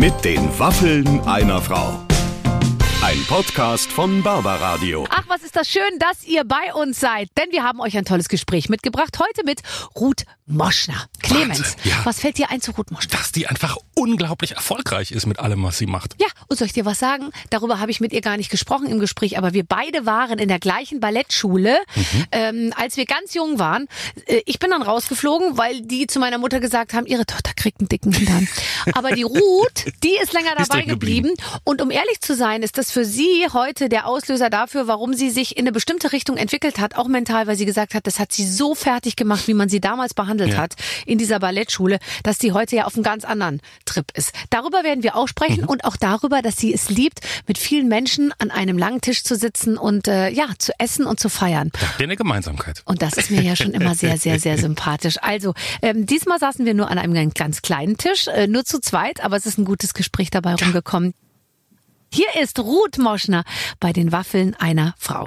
Mit den Waffeln einer Frau. Ein Podcast von Barbaradio. Ach, was ist das schön, dass ihr bei uns seid. Denn wir haben euch ein tolles Gespräch mitgebracht. Heute mit Ruth Moschner. Clemens, Warte, ja. was fällt dir ein zu Ruth Moschner? dass die einfach unglaublich erfolgreich ist mit allem, was sie macht. Ja, und soll ich dir was sagen? Darüber habe ich mit ihr gar nicht gesprochen im Gespräch, aber wir beide waren in der gleichen Ballettschule, ähm, als wir ganz jung waren. Äh, Ich bin dann rausgeflogen, weil die zu meiner Mutter gesagt haben, ihre Tochter kriegt einen dicken Hintern. aber die Ruth, die ist länger Ist dabei drin geblieben. geblieben. Und um ehrlich zu sein, ist das für sie heute der Auslöser dafür, warum sie sich in eine bestimmte Richtung entwickelt hat, auch mental, weil sie gesagt hat, das hat sie so fertig gemacht, wie man sie damals behandelt Ja. hat in dieser Ballettschule, dass sie heute ja auf einem ganz anderen Trip ist. Darüber werden wir auch sprechen und auch darüber, dass sie es liebt, mit vielen Menschen an einem langen Tisch zu sitzen und äh, ja, zu essen und zu feiern. Da habt ihr eine Gemeinsamkeit. Und das ist mir ja schon immer sehr, sehr, sehr sympathisch. Also, ähm, diesmal saßen wir nur an einem ganz- ganz kleinen Tisch, äh, nur zu zweit, aber es ist ein gutes Gespräch dabei rumgekommen. Hier ist Ruth Moschner bei den Waffeln einer Frau.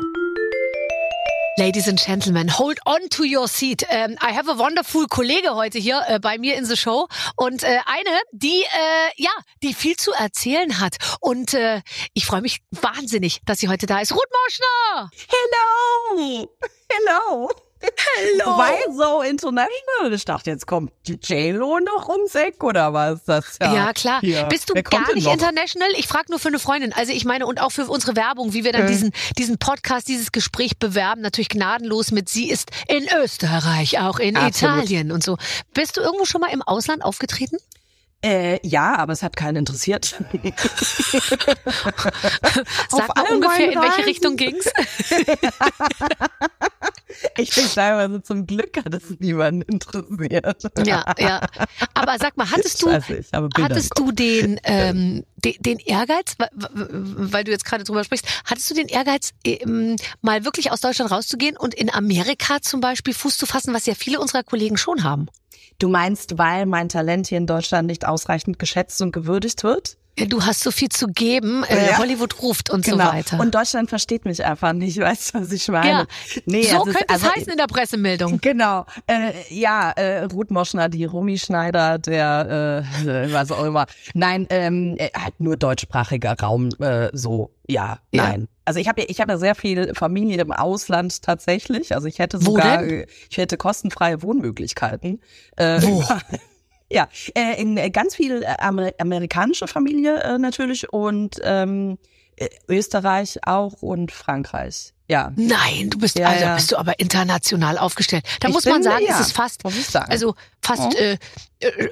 Ladies and Gentlemen, hold on to your seat. Ähm, I have a wonderful Kollege heute hier äh, bei mir in the show und äh, eine, die äh, ja, die viel zu erzählen hat und äh, ich freue mich wahnsinnig, dass sie heute da ist. Ruth Moschner. Hello! Hello! Hello! Why so international? Ich dachte, jetzt kommt die J-Lo noch ums Eck oder was? Das Ja, klar. Hier. Bist du Wer gar nicht international? Ich frage nur für eine Freundin. Also ich meine, und auch für unsere Werbung, wie wir dann Äh. diesen, diesen Podcast, dieses Gespräch bewerben, natürlich gnadenlos mit sie ist in Österreich, auch in Absolut. Italien und so. Bist du irgendwo schon mal im Ausland aufgetreten? Äh, ja, aber es hat keinen interessiert. Sag mal ungefähr, in welche. Richtung ging's? ich denke teilweise zum Glück hat es niemanden interessiert. ja, ja. Aber sag mal, hattest du, Scheiße, im hattest du den, ähm, den, den Ehrgeiz, weil du jetzt gerade drüber sprichst, hattest du den Ehrgeiz, ähm, mal wirklich aus Deutschland rauszugehen und in Amerika zum Beispiel Fuß zu fassen, was ja viele unserer Kollegen schon haben? Du meinst, weil mein Talent hier in Deutschland nicht ausreichend geschätzt und gewürdigt wird? Ja, Du hast so viel zu geben, äh, Ja. Hollywood ruft und so weiter. Und Deutschland versteht mich einfach nicht, weißt du, was ich meine? ja, Nee, so ist- könnte es also- heißen in der Pressemeldung. Genau, äh, ja, äh, Ruth Moschner, die Rumi Schneider, der, äh, was auch immer. Nein, ähm, äh, halt nur deutschsprachiger Raum, äh, so, ja, Ja. nein. Also ich habe ja, ich habe ja sehr viel Familie im Ausland tatsächlich. Also ich hätte sogar, äh, ich hätte kostenfreie Wohnmöglichkeiten. Äh, Wo? Ja, äh, in äh, ganz viel äh, Amer amerikanische Familie äh, natürlich und ähm, äh, Österreich auch und Frankreich. Ja. Nein, du bist Ja, also ja. bist du aber international aufgestellt. Da Ich muss man sagen, ja, es ist fast, also fast Ja. äh,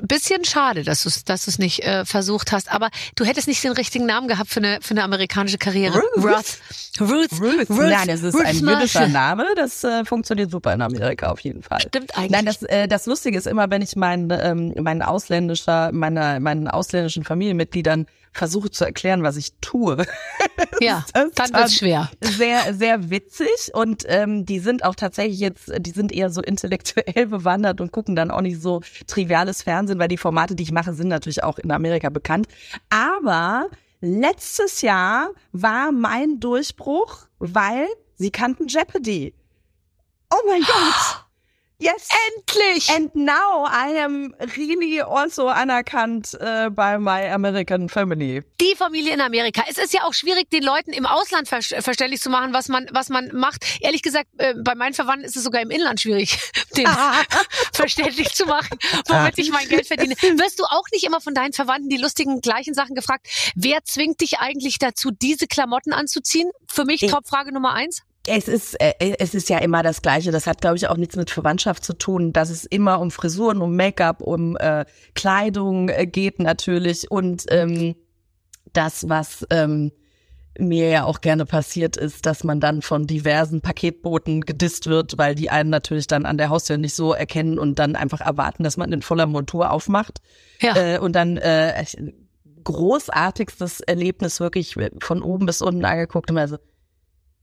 bisschen schade, dass du es dass du's nicht äh, versucht hast. Aber du hättest nicht den richtigen Namen gehabt für eine für eine amerikanische Karriere. Ruth. Ruth. Ruth. Nein, das ist Ruth ein jüdischer. Name. Das äh, funktioniert super in Amerika auf jeden Fall. Stimmt eigentlich. Nein, das, äh, das Lustige ist immer, wenn ich meinen, ähm, meinen ausländischer, meiner, meinen ausländischen Familienmitgliedern versuche zu erklären, was ich tue. ja, das dann wird's schwer. Sehr, sehr witzig und ähm, die sind auch tatsächlich jetzt, die sind eher so intellektuell bewandert und gucken dann auch nicht so triviales Fernsehen, weil die Formate, die ich mache, sind natürlich auch in Amerika bekannt. Aber letztes Jahr war mein Durchbruch, weil sie kannten Jeopardy. Oh mein Gott! Yes! Endlich! And now I am really also anerkannt äh, by my American family. die Familie in Amerika. Es ist ja auch schwierig, den Leuten im Ausland ver verständlich zu machen, was man, was man macht. Ehrlich gesagt, äh, bei meinen Verwandten ist es sogar im Inland schwierig, den verständlich zu machen, womit ich mein Geld verdiene. Wirst du auch nicht immer von deinen Verwandten die lustigen gleichen Sachen gefragt? Wer zwingt dich eigentlich dazu, diese Klamotten anzuziehen? Für mich Ich- Topfrage Nummer eins. Es ist, äh, es ist ja immer das Gleiche. Das hat, glaube ich, auch nichts mit Verwandtschaft zu tun. Dass es immer um Frisuren, um Make-up, um äh, Kleidung äh, geht natürlich. Und ähm, das, was ähm, mir ja auch gerne passiert ist, dass man dann von diversen Paketboten gedisst wird, weil die einen natürlich dann an der Haustür nicht so erkennen und dann einfach erwarten, dass man in voller Montur aufmacht. Ja. Äh, und dann äh, großartigstes Erlebnis wirklich von oben bis unten angeguckt und also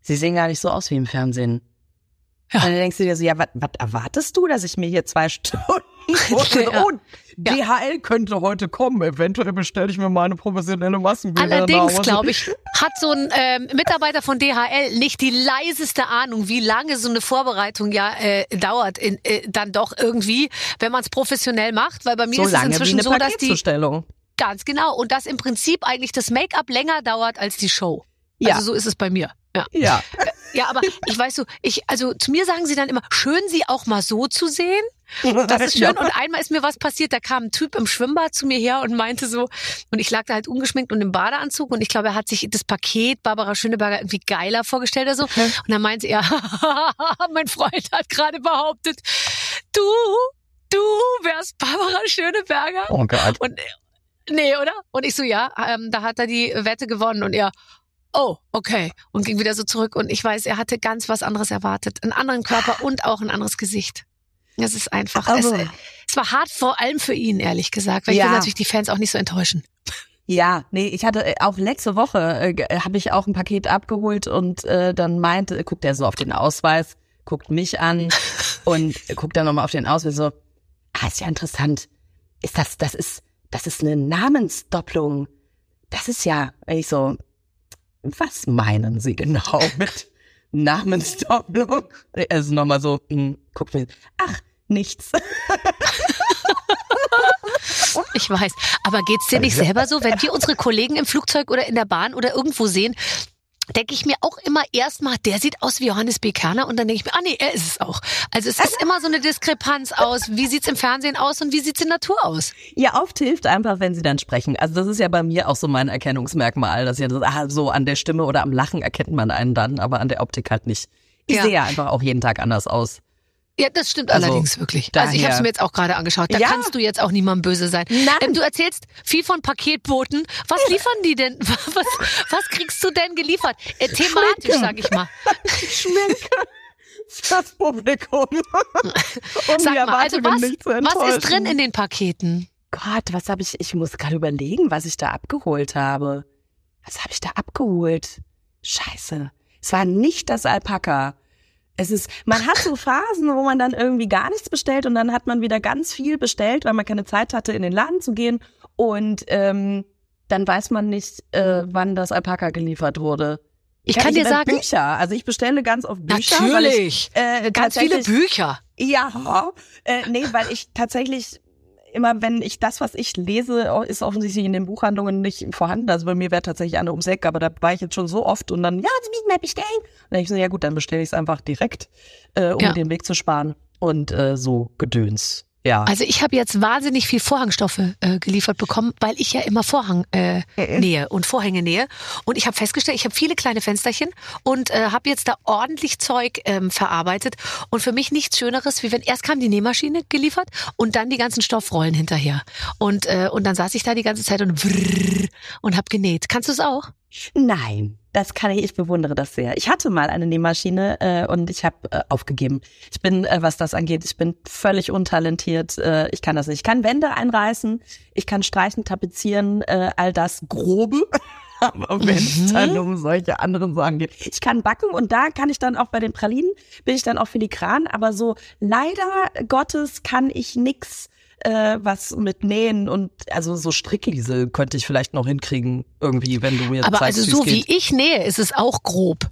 Sie sehen gar nicht so aus wie im Fernsehen. Ja. Und dann denkst du dir so, ja, was erwartest du, dass ich mir hier zwei Stunden? Ja. Oh, DHL könnte heute kommen. Eventuell bestelle ich mir mal eine professionelle nach Allerdings, glaube ich, hat so ein ähm, Mitarbeiter von DHL nicht die leiseste Ahnung, wie lange so eine Vorbereitung ja äh, dauert. In, äh, dann doch irgendwie, wenn man es professionell macht, weil bei mir so ist es inzwischen so, dass die. Ganz genau. Und dass im Prinzip eigentlich das Make-up länger dauert als die Show. Ja. Also so ist es bei mir. Ja. Ja. Ja, aber ich weiß so, ich, also zu mir sagen sie dann immer, schön sie auch mal so zu sehen. Das ist schön. Und einmal ist mir was passiert, da kam ein Typ im Schwimmbad zu mir her und meinte so, und ich lag da halt ungeschminkt und im Badeanzug und ich glaube, er hat sich das Paket Barbara Schöneberger irgendwie geiler vorgestellt oder so. Und dann meinte er, mein Freund hat gerade behauptet, du, du wärst Barbara Schöneberger. Oh Gott. Und nee, oder? Und ich so, ja, ähm, da hat er die Wette gewonnen und er, oh, okay. Und ging wieder so zurück und ich weiß, er hatte ganz was anderes erwartet. Einen anderen Körper und auch ein anderes Gesicht. Es ist einfach, es, es war hart vor allem für ihn, ehrlich gesagt, weil ich Ja. will natürlich die Fans auch nicht so enttäuschen. Ja, nee, ich hatte äh, auch letzte Woche äh, habe ich auch ein Paket abgeholt und äh, dann meinte, guckt er so auf den Ausweis, guckt mich an und guckt dann nochmal auf den Ausweis so, ah, ist ja interessant. Ist das, das ist, das ist eine Namensdopplung. Das ist ja, ich so, was meinen Sie genau mit Namensdopplung? Er ist nochmal so, hm, guckt mir, ach, nichts. Ich weiß. Aber geht's dir nicht selber so, wenn wir unsere Kollegen im Flugzeug oder in der Bahn oder irgendwo sehen, denke ich mir auch immer erstmal, der sieht aus wie Johannes B. Kerner und dann denke ich mir, ah nee, er ist es auch. Also es ist immer so eine Diskrepanz aus, wie sieht's im Fernsehen aus und wie sieht's in Natur aus. Ja, oft hilft einfach, wenn sie dann sprechen. Also das ist ja bei mir auch so mein Erkennungsmerkmal, dass ja ah, so an der Stimme oder am Lachen erkennt man einen dann, aber an der Optik halt nicht. Ich Ja. sehe ja einfach auch jeden Tag anders aus. Ja, das stimmt Also, allerdings wirklich. Also ich habe es daher- mir jetzt auch gerade angeschaut. Da Ja. kannst du jetzt auch niemandem böse sein. Ähm, du erzählst viel von Paketboten. Was liefern die denn? Was, was kriegst du denn geliefert? Äh, thematisch, Schminke. sag ich mal. Schminke das Publikum. um Sag mal, also was, was ist drin in den Paketen? Gott, was habe ich, ich muss gerade überlegen, was ich da abgeholt habe. Was habe ich da abgeholt? Scheiße. Es war nicht das Alpaka. Es ist, man hat so Phasen, wo man dann irgendwie gar nichts bestellt und dann hat man wieder ganz viel bestellt, weil man keine Zeit hatte, in den Laden zu gehen. Und ähm, dann weiß man nicht, äh, wann das Alpaka geliefert wurde. Ich kann dir über sagen, Bücher. Also ich bestelle ganz oft Bücher. Weil ich, natürlich. äh, Ganz viele Bücher. ja, äh, nee, weil ich tatsächlich immer, wenn ich das, was ich lese, ist offensichtlich in den Buchhandlungen nicht vorhanden. Also bei mir wäre tatsächlich eine ums Eck, aber da war ich jetzt schon so oft und dann, ja, Sie müssen mal bestellen. Und dann ich so, ja gut, dann bestelle ich es einfach direkt, äh, um Ja. den Weg zu sparen. Und äh, so Gedöns. Ja. Also ich habe jetzt wahnsinnig viel Vorhangstoffe äh, geliefert bekommen, weil ich ja immer Vorhang äh, nähe und Vorhänge nähe. Und ich habe festgestellt, ich habe viele kleine Fensterchen und äh, habe jetzt da ordentlich Zeug ähm, verarbeitet. Und für mich nichts Schöneres, wie wenn erst kam die Nähmaschine geliefert und dann die ganzen Stoffrollen hinterher. Und äh, und dann saß ich da die ganze Zeit und und habe genäht. Kannst du es auch? Nein, das kann ich, ich bewundere das sehr. Ich hatte mal eine Nähmaschine äh, und ich habe äh, aufgegeben. Ich bin, äh, was das angeht, ich bin völlig untalentiert. Äh, ich kann das nicht. Ich kann Wände einreißen, ich kann streichen, tapezieren, äh, all das Grobe. Aber wenn es dann um solche anderen Sachen geht. Ich kann backen und da kann ich dann auch bei den Pralinen, bin ich dann auch filigran. Aber so leider Gottes kann ich nix äh, was mit Nähen und also so Strickliesel könnte ich vielleicht noch hinkriegen irgendwie, wenn du mir Aber zeigst, also so wie ich nähe, ist es auch grob,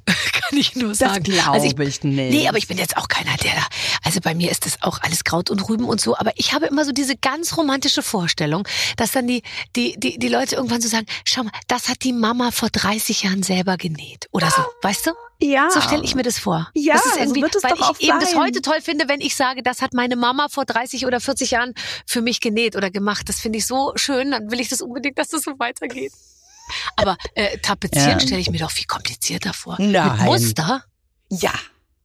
kann ich nur Das sagen. glaube also ich, nicht. Nee, aber ich bin jetzt auch keiner, der da. Also bei mir ist das auch alles Kraut und Rüben und so. Aber ich habe immer so diese ganz romantische Vorstellung, dass dann die, die, die, die Leute irgendwann so sagen, schau mal, das hat die Mama vor 30 Jahren selber genäht. Oder so. Weißt du? ja. So stelle ich mir das vor. Ja, das ist so irgendwie, wird es weil doch auch ich eben das sein. heute toll finde, wenn ich sage, das hat meine Mama vor 30 oder 40 Jahren für mich genäht oder gemacht. Das finde ich so schön, dann will ich das unbedingt, dass das so weitergeht. Aber äh, tapezieren Ja. stelle ich mir doch viel komplizierter vor. Nein. Mit Muster? Ja,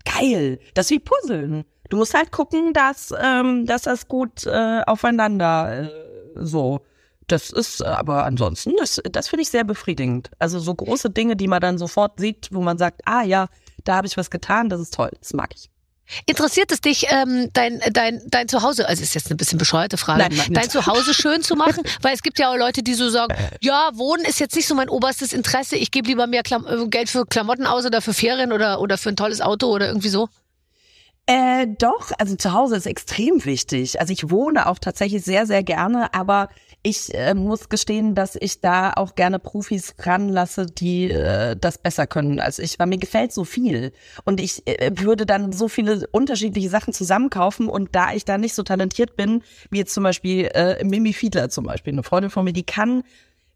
geil. Das ist wie Puzzeln. Du musst halt gucken, dass, ähm, dass das gut äh, aufeinander äh, so. Das ist äh, aber ansonsten, das, das finde ich sehr befriedigend. Also so große Dinge, die man dann sofort sieht, wo man sagt, ah ja, da habe ich was getan, das ist toll, das mag ich. Interessiert es dich, ähm, dein, dein, dein Zuhause, also ist jetzt eine bisschen bescheuerte Frage, Nein, dein. Zuhause schön zu machen? Weil es gibt ja auch Leute, die so sagen, ja, Wohnen ist jetzt nicht so mein oberstes Interesse, ich gebe lieber mehr Klam äh, Geld für Klamotten aus oder für Ferien oder, oder für ein tolles Auto oder irgendwie so. Äh, doch, also zu Hause ist extrem wichtig. Also ich wohne auch tatsächlich sehr, sehr gerne, aber ich äh, muss gestehen, dass ich da auch gerne Profis ranlasse, die äh, das besser können als ich, weil mir gefällt so viel. Und ich äh, würde dann so viele unterschiedliche Sachen zusammenkaufen und da ich da nicht so talentiert bin, wie jetzt zum Beispiel äh, Mimi Fiedler zum Beispiel, eine Freundin von mir, die kann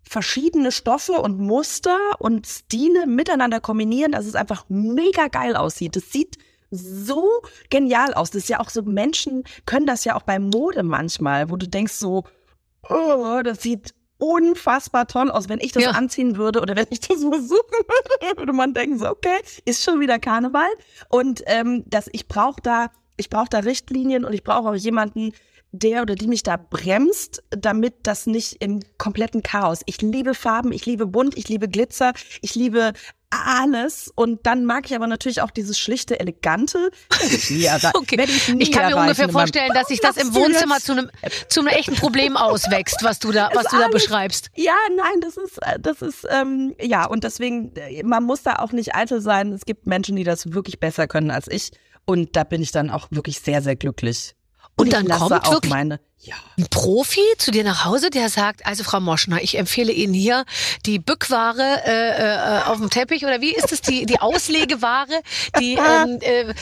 verschiedene Stoffe und Muster und Stile miteinander kombinieren, dass es einfach mega geil aussieht. Es sieht so genial aus. Das ist ja auch so, Menschen können das ja auch bei Mode manchmal, wo du denkst so, oh, das sieht unfassbar toll aus. Wenn ich das Ja. anziehen würde oder wenn ich das versuchen würde, würde man denken so, okay, ist schon wieder Karneval. Und ähm, das, ich brauche da, ich brauche da Richtlinien und ich brauche auch jemanden, der oder die mich da bremst, damit das nicht im kompletten Chaos. Ich liebe Farben, ich liebe bunt, ich liebe Glitzer, ich liebe alles und dann mag ich aber natürlich auch dieses schlichte, elegante. Ich Okay. ich Ich kann mir ungefähr vorstellen, dass sich das im Wohnzimmer zu einem, zu einem echten Problem auswächst, was du da, was du da beschreibst. Ja, nein, das ist, äh, das ist, ähm, ja, und deswegen, äh, man muss da auch nicht eitel sein. Es gibt Menschen, die das wirklich besser können als ich. Und da bin ich dann auch wirklich sehr, sehr glücklich. Und dann kommt auch wirklich- meine, ja. Ein Profi zu dir nach Hause, der sagt, also Frau Moschner, ich empfehle Ihnen hier die Bückware äh, äh, auf dem Teppich oder wie ist es, die, die Auslegeware, die ähm, äh,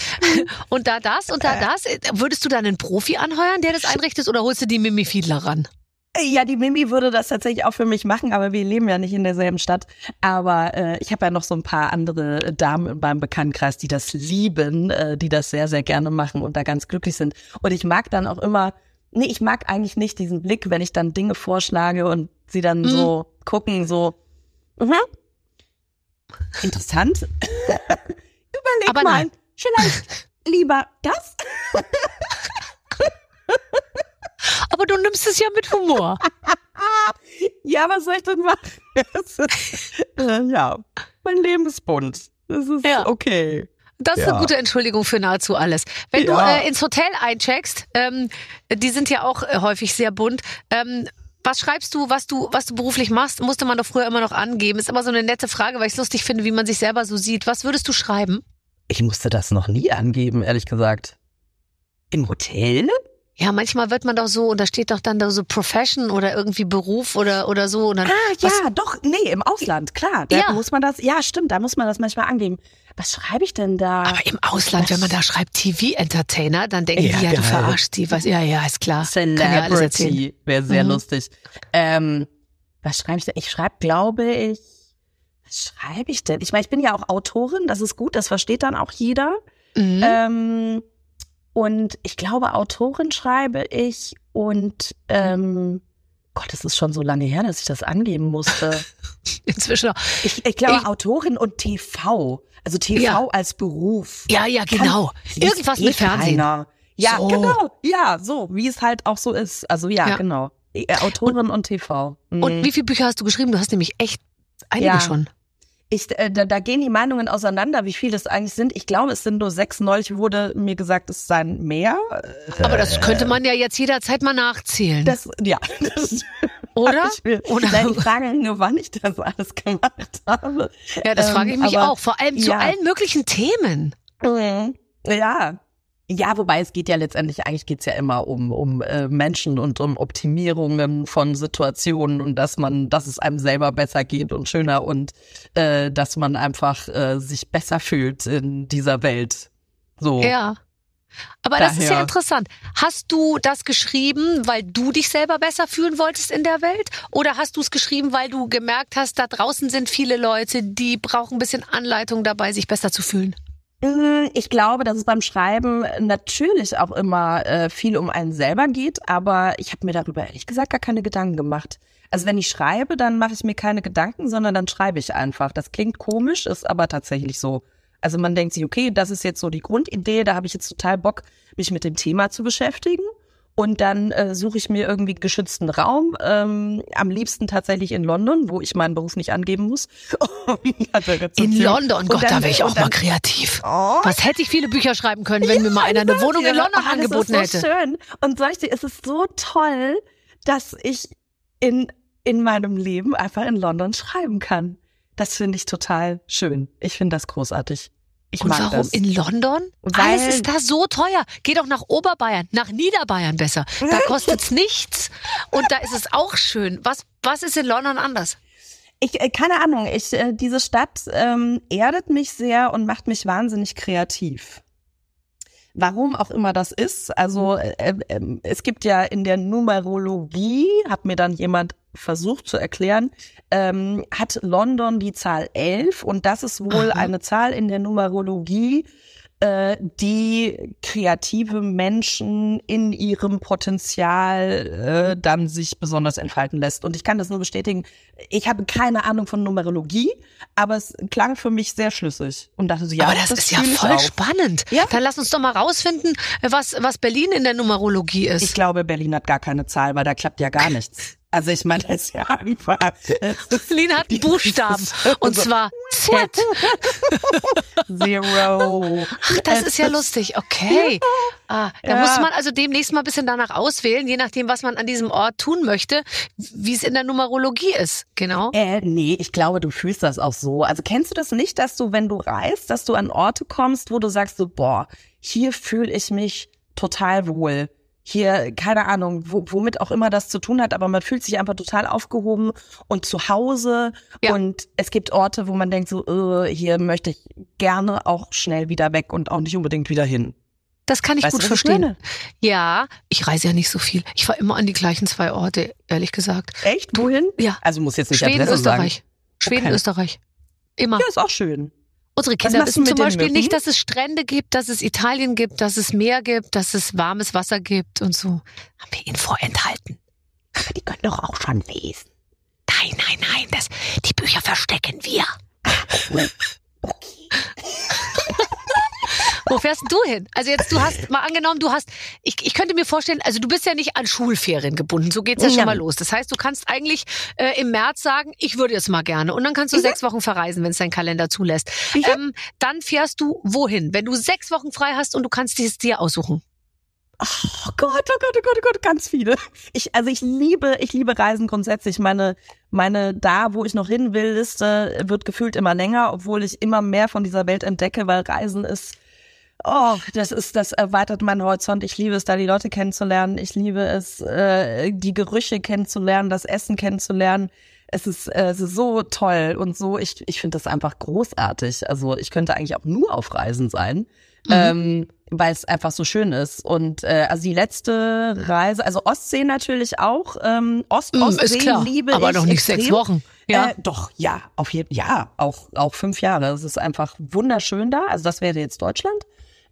und da das und da das. Würdest du dann einen Profi anheuern, der das einrichtet oder holst du die Mimi Fiedler ran? Ja, die Mimi würde das tatsächlich auch für mich machen, aber wir leben ja nicht in derselben Stadt. Aber äh, ich habe ja noch so ein paar andere Damen in meinem Bekanntenkreis, die das lieben, äh, die das sehr, sehr gerne machen und da ganz glücklich sind. Und ich mag dann auch immer, nee, ich mag eigentlich nicht diesen Blick, wenn ich dann Dinge vorschlage und sie dann Mhm. so gucken, so, mhm. interessant. Überleg Aber mal, nein. vielleicht lieber das. Aber du nimmst es ja mit Humor. Ja, was soll ich denn machen? Ist, äh, ja, mein Leben ist bunt. Das ist Ja. okay. Das ist Ja. eine gute Entschuldigung für nahezu alles. Wenn Ja. du äh, ins Hotel eincheckst, ähm, die sind ja auch äh, häufig sehr bunt. Ähm, was schreibst du, was du, was du beruflich machst, musste man doch früher immer noch angeben. Ist immer so eine nette Frage, weil ich es lustig finde, wie man sich selber so sieht. Was würdest du schreiben? Ich musste das noch nie angeben, ehrlich gesagt. Im Hotel? Ja, manchmal wird man doch so, und da steht doch dann da so Profession oder irgendwie Beruf oder, oder so. Und dann, Ah, ja, doch, nee, im Ausland, klar. Da Ja. muss man das, ja, stimmt, da muss man das manchmal angeben. Was schreibe ich denn da? aber im Ausland, wenn man da schreibt TV-Entertainer, dann denken Ja, die ja, du geil. verarschst die. Was, ja, ja, ist klar. Kann ja. Celebrity wäre sehr Mhm. lustig. Ähm, was schreibe ich denn? Ich schreibe, glaube ich, was schreibe ich denn? Ich meine, ich bin ja auch Autorin, das ist gut, das versteht dann auch jeder. Mhm. Ähm, und ich glaube, Autorin schreibe ich und ähm, Gott, es ist schon so lange her, dass ich das angeben musste. Inzwischen auch. Ich, ich glaube, Ich- Autorin und TV. Also TV Ja. als Beruf. Ja, ja, genau. Liest Irgendwas mit Fernsehen. keiner. Ja, So. genau. Ja, so, wie es halt auch so ist. Also ja, Ja. genau. Äh, Autorin und, TV. Mhm. Und wie viele Bücher hast du geschrieben? Du hast nämlich echt einige Ja. schon. Ich, äh, da, da gehen die Meinungen auseinander, wie viele es eigentlich sind. Ich glaube, es sind nur sechs. Neulich wurde mir gesagt, es seien mehr. Aber das könnte man ja jetzt jederzeit mal nachzählen, Das, ja, das oder? Ich Oder? Nein, ich frage nur, wann ich das alles gemacht habe. Ja, das Ähm, frage ich mich aber- auch. Vor allem zu ja. allen möglichen Themen. Mhm. Ja. Ja, wobei es geht ja letztendlich, eigentlich geht's ja immer um, um äh, Menschen und um Optimierungen von Situationen und dass man, dass es einem selber besser geht und schöner und äh, dass man einfach äh, sich besser fühlt in dieser Welt. So. Ja. Aber das ist ja Daher- interessant. Hast du das geschrieben, weil du dich selber besser fühlen wolltest in der Welt? Oder hast du es geschrieben, weil du gemerkt hast, da draußen sind viele Leute, die brauchen ein bisschen Anleitung dabei, sich besser zu fühlen? Mm, Ich glaube, dass es beim Schreiben natürlich auch immer äh, viel um einen selber geht, aber ich habe mir darüber ehrlich gesagt gar keine Gedanken gemacht. Also wenn ich schreibe, dann mache ich mir keine Gedanken, sondern dann schreibe ich einfach. Das klingt komisch, ist aber tatsächlich so. Also man denkt sich, okay, das ist jetzt so die Grundidee, da habe ich jetzt total Bock, mich mit dem Thema zu beschäftigen. Und dann äh, suche ich mir irgendwie geschützten Raum, ähm, am liebsten tatsächlich in London, wo ich meinen Beruf nicht angeben muss. In. London, Und Gott, dann- da wäre ich auch dann- mal kreativ. Oh, Was hätte ich viele Bücher schreiben können, wenn mir mal einer eine Wohnung in ja, London oh, angeboten das ist hätte. so schön. Und soll ich dir, es ist so toll, dass ich in, in meinem Leben einfach in London schreiben kann. Das finde ich total schön. Ich finde das großartig. Ich Und mag warum das. in London? Weil- Alles ist da so teuer. Geh doch nach Oberbayern, nach Niederbayern besser. Da kostet's nichts und da ist es auch schön. Was, was ist in London anders? Ich, äh, keine Ahnung, ich, äh, diese Stadt ähm, erdet mich sehr und macht mich wahnsinnig kreativ. Warum auch immer das ist. Also äh, äh, es gibt ja in der Numerologie, hat mir dann jemand versucht zu erklären, ähm, hat London die Zahl 11 und das ist wohl Aha. eine Zahl in der Numerologie, äh, die kreative Menschen in ihrem Potenzial äh, dann sich besonders entfalten lässt. Und ich kann das nur bestätigen. Ich habe keine Ahnung von Numerologie, aber es klang für mich sehr schlüssig und dachte so, ja, Aber das, ist ja voll spannend. Ja. Dann lass uns doch mal rausfinden, was, was Berlin in der Numerologie ist. Ich glaube, Berlin hat gar keine Zahl, weil da klappt ja gar nichts. Also ich meine, das ist ja einfach. Berlin hat einen Buchstaben und zwar Z. Zero. Ach, das ist ja lustig. Okay. Ah, da Ja. muss man also demnächst mal ein bisschen danach auswählen, je nachdem, was man an diesem Ort tun möchte, wie es in der Numerologie ist. Genau. Äh, nee, ich glaube, du fühlst das auch so. Also kennst du das nicht, dass du, wenn du reist, dass du an Orte kommst, wo du sagst so, boah, hier fühle ich mich total wohl. Hier, keine Ahnung, wo, womit auch immer das zu tun hat, aber man fühlt sich einfach total aufgehoben und zu Hause. Ja. Und es gibt Orte, wo man denkt so, äh, hier möchte ich gerne auch schnell wieder weg und auch nicht unbedingt wieder hin. Das kann ich Weißt gut ich verstehen. meine? Ja, ich reise ja nicht so viel. Ich fahre immer an die gleichen zwei Orte, ehrlich gesagt. Echt? Wohin? Ja. Also muss jetzt nicht Schweden, Österreich. Schweden, Okay. Österreich. Immer. sagen. Ja, ist auch schön. Unsere Kinder wissen zum Beispiel nicht, dass es Strände gibt, dass es Italien gibt, dass es Meer gibt, dass es warmes Wasser gibt und so. Haben wir ihnen vorenthalten. Aber die können doch auch schon lesen. Nein, nein, nein, das, die Bücher verstecken wir. Wo fährst du hin? Also jetzt, du hast mal angenommen, du hast, ich, ich könnte mir vorstellen, also du bist ja nicht an Schulferien gebunden, so geht's ja schon mal los. Das heißt, du kannst eigentlich äh, im März sagen, ich würde jetzt mal gerne. Und dann kannst du sechs Wochen verreisen, wenn es dein Kalender zulässt. Ähm, dann fährst du wohin? Wenn du sechs Wochen frei hast und du kannst es dir aussuchen. Oh Gott, oh Gott, oh Gott, oh Gott, ganz viele. Ich, also ich liebe, ich liebe Reisen grundsätzlich. Meine, meine da, wo ich noch hin will, Liste wird gefühlt immer länger, obwohl ich immer mehr von dieser Welt entdecke, weil Reisen ist, oh, das ist, das erweitert meinen Horizont. Ich liebe es, da die Leute kennenzulernen. Ich liebe es, äh, die Gerüche kennenzulernen, das Essen kennenzulernen. Es ist, äh, es ist so toll und so, ich, ich finde das einfach großartig. Also ich könnte eigentlich auch nur auf Reisen sein. Ähm, weil es einfach so schön ist. Und äh, also die letzte Reise, also Ostsee natürlich auch. Ähm, Ost, Mm, Ostsee ist klar, liebe aber ich noch nicht extrem. sechs Wochen. Ja. Äh, doch, ja, auf jeden ja, auch, auch fünf Jahre. Es ist einfach wunderschön da. Also das wäre jetzt Deutschland.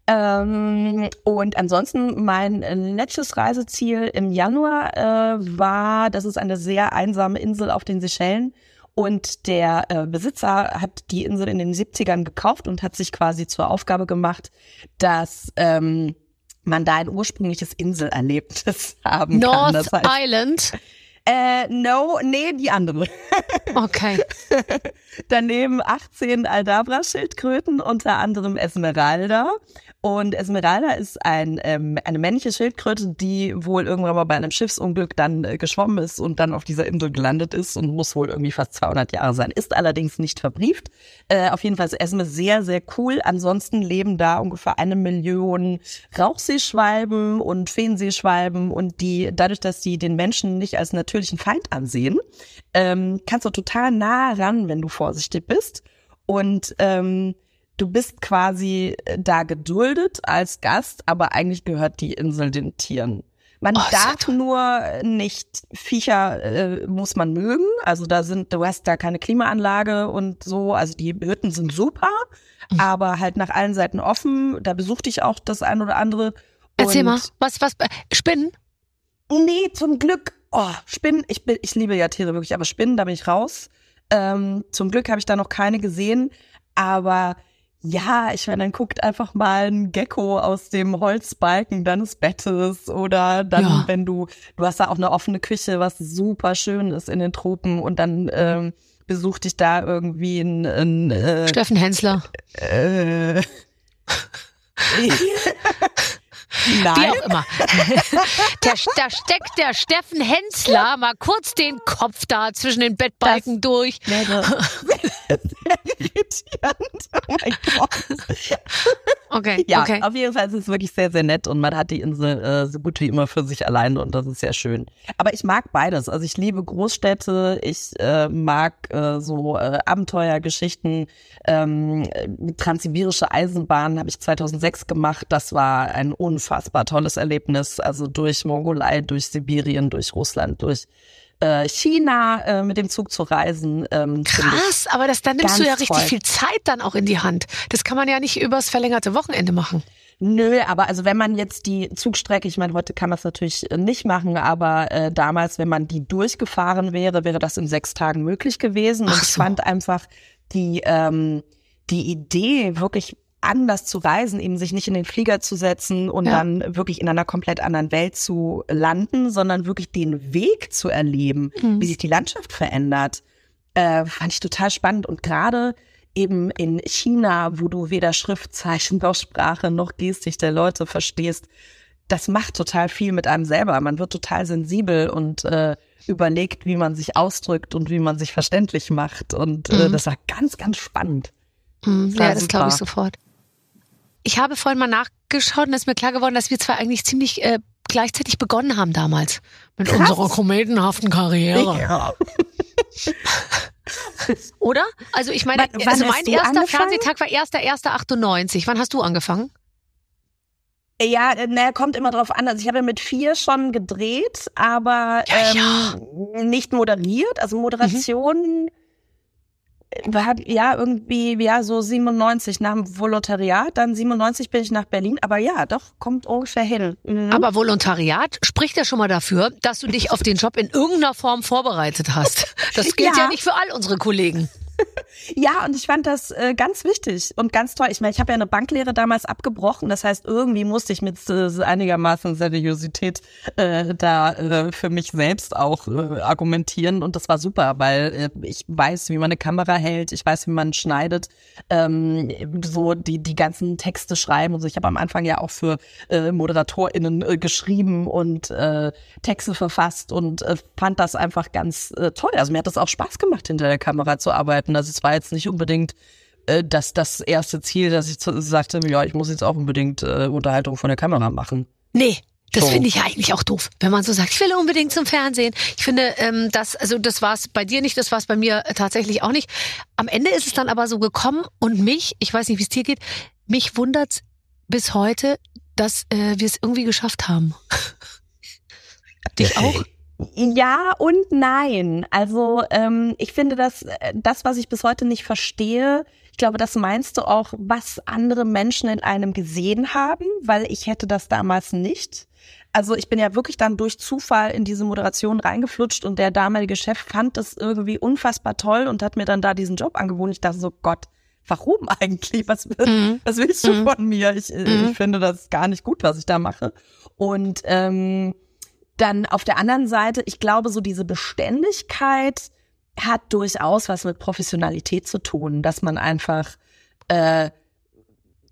Ähm, und ansonsten mein äh, letztes Reiseziel im Januar äh, war, das ist eine sehr einsame Insel auf den Seychellen. Und der äh, Besitzer hat die Insel in den 70ern gekauft und hat sich quasi zur Aufgabe gemacht, dass ähm, man da ein ursprüngliches Inselerlebnis haben kann. North Das heißt, Island. Äh, no, nee, die andere. Okay. Daneben 18 Aldabra-Schildkröten, unter anderem Esmeralda. Und Esmeralda ist ein, ähm, eine männliche Schildkröte, die wohl irgendwann mal bei einem Schiffsunglück dann äh, geschwommen ist und dann auf dieser Insel gelandet ist und muss wohl irgendwie fast 200 Jahre sein. Ist allerdings nicht verbrieft. Äh, auf jeden Fall ist Esme sehr, sehr cool. Ansonsten leben da ungefähr eine Million Rauchseeschwalben und Feenseeschwalben und die, dadurch, dass die den Menschen nicht als natürlichen Feind ansehen, ähm, kannst du total nah ran, wenn du vorsichtig bist. Und ähm, du bist quasi äh, da geduldet als Gast, aber eigentlich gehört die Insel den Tieren. Man Oh, darf nur nicht Viecher äh, muss man mögen. Also da sind, du hast da keine Klimaanlage und so. Also die Hütten sind super, Mhm. aber halt nach allen Seiten offen. Da besuchte ich auch das ein oder andere. Erzähl und mal, was, was, äh, Spinnen? Nee, zum Glück. Oh, Spinnen, ich, bin, ich liebe ja Tiere wirklich, aber Spinnen, da bin ich raus. Ähm, zum Glück habe ich da noch keine gesehen. Aber ja, ich meine, dann guckt einfach mal ein Gecko aus dem Holzbalken deines Bettes oder dann, Ja. wenn du, du hast da auch eine offene Küche, was super schön ist in den Tropen und dann ähm, besucht dich da irgendwie ein, ein äh, Steffen Hensler. äh, Nein. Wie auch immer. der, da steckt der Steffen Hensler mal kurz den Kopf da zwischen den Bettbalken das durch. Wäre irritierend. Oh mein Gott. Okay, ja, okay. auf jeden Fall ist es wirklich sehr, sehr nett und man hat die Insel äh, so gut wie immer für sich alleine und das ist sehr schön. Aber ich mag beides. Also ich liebe Großstädte, ich äh, mag äh, so äh, Abenteuergeschichten. Ähm, Transsibirische Eisenbahn habe ich 2006 gemacht. Das war ein unfassbar tolles Erlebnis. Also durch Mongolei, durch Sibirien, durch Russland, durch äh, China äh, mit dem Zug zu reisen. Ähm, Krass, aber das, dann nimmst du ja richtig toll. viel Zeit dann auch in die Hand. Das kann man ja nicht übers verlängerte Wochenende machen. Nö, aber also wenn man jetzt die Zugstrecke, ich meine, heute kann man es natürlich äh, nicht machen, aber äh, damals, wenn man die durchgefahren wäre, wäre das in sechs Tagen möglich gewesen. Und so. ich fand einfach die ähm, die Idee wirklich anders zu reisen, eben sich nicht in den Flieger zu setzen und ja. dann wirklich in einer komplett anderen Welt zu landen, sondern wirklich den Weg zu erleben, mhm. wie sich die Landschaft verändert, äh, fand ich total spannend. Und gerade eben in China, wo du weder Schriftzeichen noch Sprache noch Gestik der Leute verstehst, das macht total viel mit einem selber. Man wird total sensibel und äh, überlegt, wie man sich ausdrückt und wie man sich verständlich macht. Und äh, mhm. das war ganz, ganz spannend. Mhm. Ja, das glaube ich sofort. Ich habe vorhin mal nachgeschaut und es ist mir klar geworden, dass wir zwar eigentlich ziemlich äh, gleichzeitig begonnen haben damals mit Krass. unserer kometenhaften Karriere. Ja. Oder? Also ich meine, wann, also mein erster angefangen? Fernsehtag war 1.1.98. Wann hast du angefangen? Ja, naja, kommt immer drauf an. Also ich habe ja mit vier schon gedreht, aber ja, ähm, ja. nicht moderiert. Also Moderation mhm ja, irgendwie, ja, so 97 nach dem Volontariat, dann 97 bin ich nach Berlin, aber ja, doch, kommt ungefähr hin. Mhm. Aber Volontariat spricht ja schon mal dafür, dass du dich auf den Job in irgendeiner Form vorbereitet hast. Das gilt ja, ja nicht für all unsere Kollegen. Ja, und ich fand das äh, ganz wichtig und ganz toll. Ich meine, ich habe ja eine Banklehre damals abgebrochen. Das heißt, irgendwie musste ich mit äh, einigermaßen Seriosität äh, da äh, für mich selbst auch äh, argumentieren. Und das war super, weil äh, ich weiß, wie man eine Kamera hält, ich weiß, wie man schneidet, ähm, so die, die ganzen Texte schreiben. Und so. Ich habe am Anfang ja auch für äh, ModeratorInnen äh, geschrieben und äh, Texte verfasst und äh, fand das einfach ganz äh, toll. Also mir hat das auch Spaß gemacht, hinter der Kamera zu arbeiten. Also war jetzt nicht unbedingt äh, das, das erste Ziel, dass ich sagte, ja, ich muss jetzt auch unbedingt äh, Unterhaltung von der Kamera machen. Nee, das finde ich ja eigentlich auch doof, wenn man so sagt, ich will unbedingt zum Fernsehen. Ich finde, ähm, das, also das war es bei dir nicht, das war es bei mir äh, tatsächlich auch nicht. Am Ende ist es dann aber so gekommen und mich, ich weiß nicht, wie es dir geht, mich wundert's bis heute, dass äh, wir es irgendwie geschafft haben. Dich auch? Ja und nein. Also ähm, ich finde, dass äh, das, was ich bis heute nicht verstehe, ich glaube, das meinst du auch, was andere Menschen in einem gesehen haben, weil ich hätte das damals nicht. Also ich bin ja wirklich dann durch Zufall in diese Moderation reingeflutscht und der damalige Chef fand das irgendwie unfassbar toll und hat mir dann da diesen Job angeboten. Ich dachte so, Gott, warum eigentlich? Was, mhm. was willst du mhm. von mir? Ich, äh, mhm. ich finde das gar nicht gut, was ich da mache. Und ähm, dann auf der anderen Seite, ich glaube, so diese Beständigkeit hat durchaus was mit Professionalität zu tun, dass man einfach äh,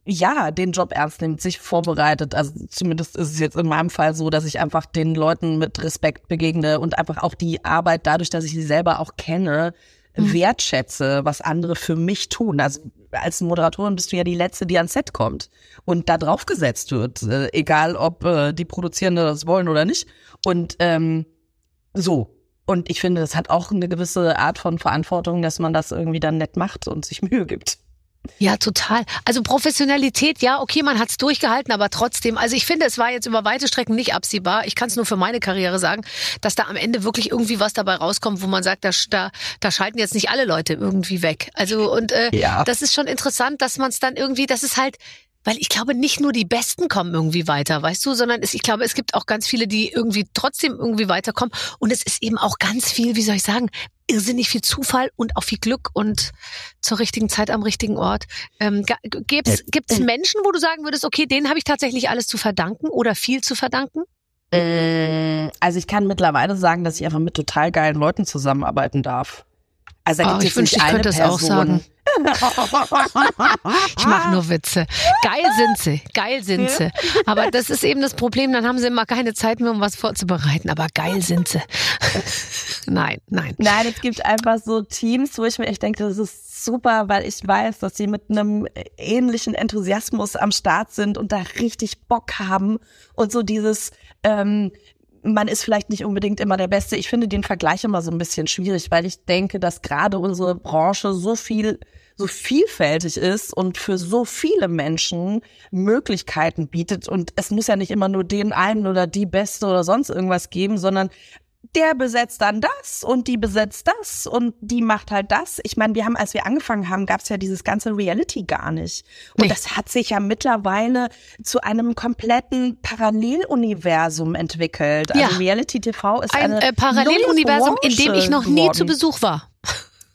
ja den Job ernst nimmt, sich vorbereitet. Also zumindest ist es jetzt in meinem Fall so, dass ich einfach den Leuten mit Respekt begegne und einfach auch die Arbeit dadurch, dass ich sie selber auch kenne, mhm. wertschätze, was andere für mich tun. Also als Moderatorin bist du ja die Letzte, die ans Set kommt und da draufgesetzt wird, äh, egal ob äh, die Produzierende das wollen oder nicht. Und ähm, so. Und ich finde, das hat auch eine gewisse Art von Verantwortung, dass man das irgendwie dann nett macht und sich Mühe gibt. Ja, total. Also Professionalität, ja, okay, man hat's durchgehalten, aber trotzdem, also ich finde, es war jetzt über weite Strecken nicht absehbar. Ich kann es nur für meine Karriere sagen, dass da am Ende wirklich irgendwie was dabei rauskommt, wo man sagt, da, da, da schalten jetzt nicht alle Leute irgendwie weg. Also und äh, ja. das ist schon interessant, dass man es dann irgendwie, das ist halt weil ich glaube, nicht nur die Besten kommen irgendwie weiter, weißt du, sondern es, ich glaube, es gibt auch ganz viele, die irgendwie trotzdem irgendwie weiterkommen. Und es ist eben auch ganz viel, wie soll ich sagen, irrsinnig viel Zufall und auch viel Glück und zur richtigen Zeit am richtigen Ort. Ähm, gibt's, gibt's Menschen, wo du sagen würdest, okay, denen habe ich tatsächlich alles zu verdanken oder viel zu verdanken? Äh, also ich kann mittlerweile sagen, dass ich einfach mit total geilen Leuten zusammenarbeiten darf. Also da oh, gibt es nicht eine Person. Ich mache nur Witze. Geil sind sie, geil sind sie. Aber das ist eben das Problem, dann haben sie immer keine Zeit mehr, um was vorzubereiten. Aber geil sind sie. Nein, nein. Nein, es gibt einfach so Teams, wo ich mir echt denke, das ist super, weil ich weiß, dass sie mit einem ähnlichen Enthusiasmus am Start sind und da richtig Bock haben und so dieses ähm, man ist vielleicht nicht unbedingt immer der Beste. Ich finde den Vergleich immer so ein bisschen schwierig, weil ich denke, dass gerade unsere Branche so viel so vielfältig ist und für so viele Menschen Möglichkeiten bietet. Und es muss ja nicht immer nur den einen oder die Beste oder sonst irgendwas geben, sondern der besetzt dann das und die besetzt das und die macht halt das. Ich meine, wir haben, als wir angefangen haben, gab es ja dieses ganze Reality gar nicht. Und nee. das hat sich ja mittlerweile zu einem kompletten Paralleluniversum entwickelt. Also Reality TV ist ein äh, Paralleluniversum, in dem ich noch nie zu Besuch war.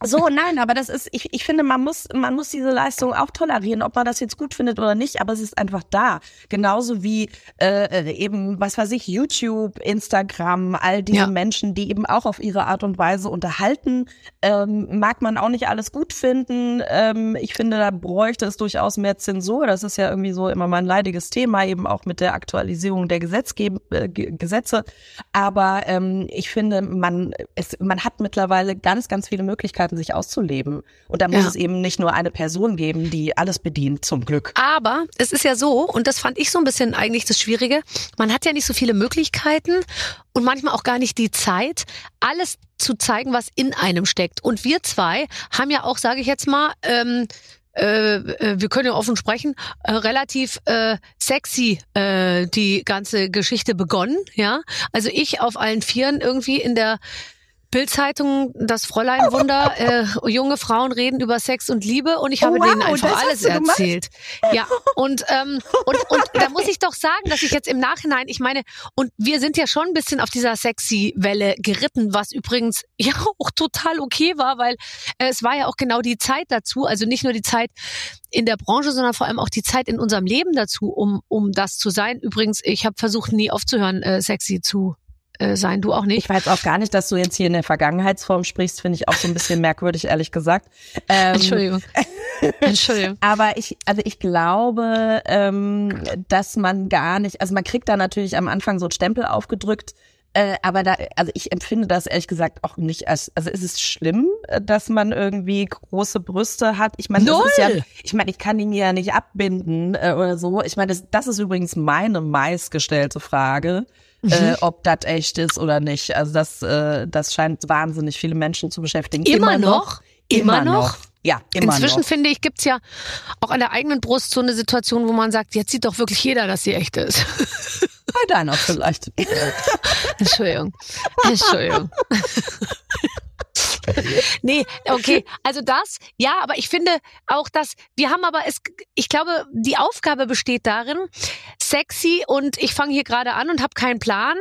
So, nein, aber das ist, ich, ich finde, man muss, man muss diese Leistung auch tolerieren, ob man das jetzt gut findet oder nicht, aber es ist einfach da. Genauso wie äh, eben, was weiß ich, YouTube, Instagram, all diese ja. Menschen, die eben auch auf ihre Art und Weise unterhalten, ähm, mag man auch nicht alles gut finden. Ähm, ich finde, da bräuchte es durchaus mehr Zensur. Das ist ja irgendwie so immer mein leidiges Thema, eben auch mit der Aktualisierung der Gesetzgeb äh, Gesetze. Aber ähm, ich finde, man, es, man hat mittlerweile ganz, ganz viele Möglichkeiten, Möglichkeiten, sich auszuleben. Und da muss ja. es eben nicht nur eine Person geben, die alles bedient, zum Glück. Aber es ist ja so, und das fand ich so ein bisschen eigentlich das Schwierige, man hat ja nicht so viele Möglichkeiten und manchmal auch gar nicht die Zeit, alles zu zeigen, was in einem steckt. Und wir zwei haben ja auch, sage ich jetzt mal, ähm, äh, äh, wir können ja offen sprechen, äh, relativ äh, sexy äh, die ganze Geschichte begonnen, ja. Also ich auf allen Vieren irgendwie in der Bildzeitung, das Fräulein Wunder, äh, junge Frauen reden über Sex und Liebe und ich habe oh, wow, denen einfach alles erzählt. Ja, und, ähm, und, und da muss ich doch sagen, dass ich jetzt im Nachhinein, ich meine, und wir sind ja schon ein bisschen auf dieser sexy Welle geritten, was übrigens ja auch total okay war, weil äh, es war ja auch genau die Zeit dazu, also nicht nur die Zeit in der Branche, sondern vor allem auch die Zeit in unserem Leben dazu, um, um das zu sein. Übrigens, ich habe versucht, nie aufzuhören, äh, sexy zu äh, sein, du auch nicht. Ich weiß auch gar nicht, dass du jetzt hier in der Vergangenheitsform sprichst, finde ich auch so ein bisschen merkwürdig, ehrlich gesagt. Ähm, Entschuldigung. Entschuldigung. Aber ich, also ich glaube, ähm, dass man gar nicht, also man kriegt da natürlich am Anfang so einen Stempel aufgedrückt, äh, aber da, also ich empfinde das ehrlich gesagt auch nicht als, also ist es schlimm, dass man irgendwie große Brüste hat? Ich meine, das ist ja, ich meine, ich kann die mir ja nicht abbinden äh, oder so. Ich meine, das, das ist übrigens meine meistgestellte Frage äh, mhm. ob das echt ist oder nicht. Also das, äh, das scheint wahnsinnig viele Menschen zu beschäftigen. Immer, immer noch? Immer, immer noch? Ja, immer Inzwischen noch. finde ich, gibt's ja auch an der eigenen Brust so eine Situation, wo man sagt, jetzt sieht doch wirklich jeder, dass sie echt ist. Bei deiner vielleicht. Entschuldigung. Entschuldigung. nee, okay. Also das, ja, aber ich finde auch, dass wir haben aber es, ich glaube, die Aufgabe besteht darin, sexy und ich fange hier gerade an und habe keinen Plan,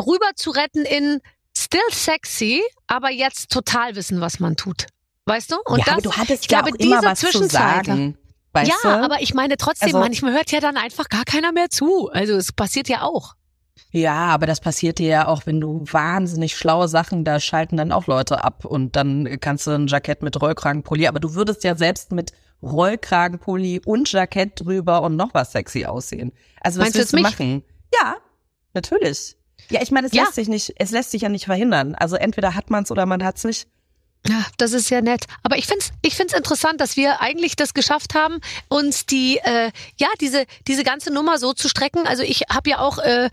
rüber zu retten in still sexy, aber jetzt total wissen, was man tut. Weißt du? Und ja, das, du hattest ich ja glaube, diese was Zwischenzeit. ja, du? aber ich meine trotzdem, also, manchmal hört ja dann einfach gar keiner mehr zu. Also es passiert ja auch. Ja, aber das passiert dir ja auch, wenn du wahnsinnig schlaue Sachen, da schalten dann auch Leute ab und dann kannst du ein Jackett mit Rollkragenpulli, aber du würdest ja selbst mit Rollkragenpulli und Jackett drüber und noch was sexy aussehen. Also was Meinst willst du machen? Ja, natürlich. Ja, ich meine, es ja. lässt sich nicht, es lässt sich ja nicht verhindern. Also entweder hat man es oder man hat es nicht. Ja, das ist ja nett. Aber ich find's, ich find's interessant, dass wir eigentlich das geschafft haben, uns die, äh, ja, diese, diese ganze Nummer so zu strecken. Also ich habe ja auch äh,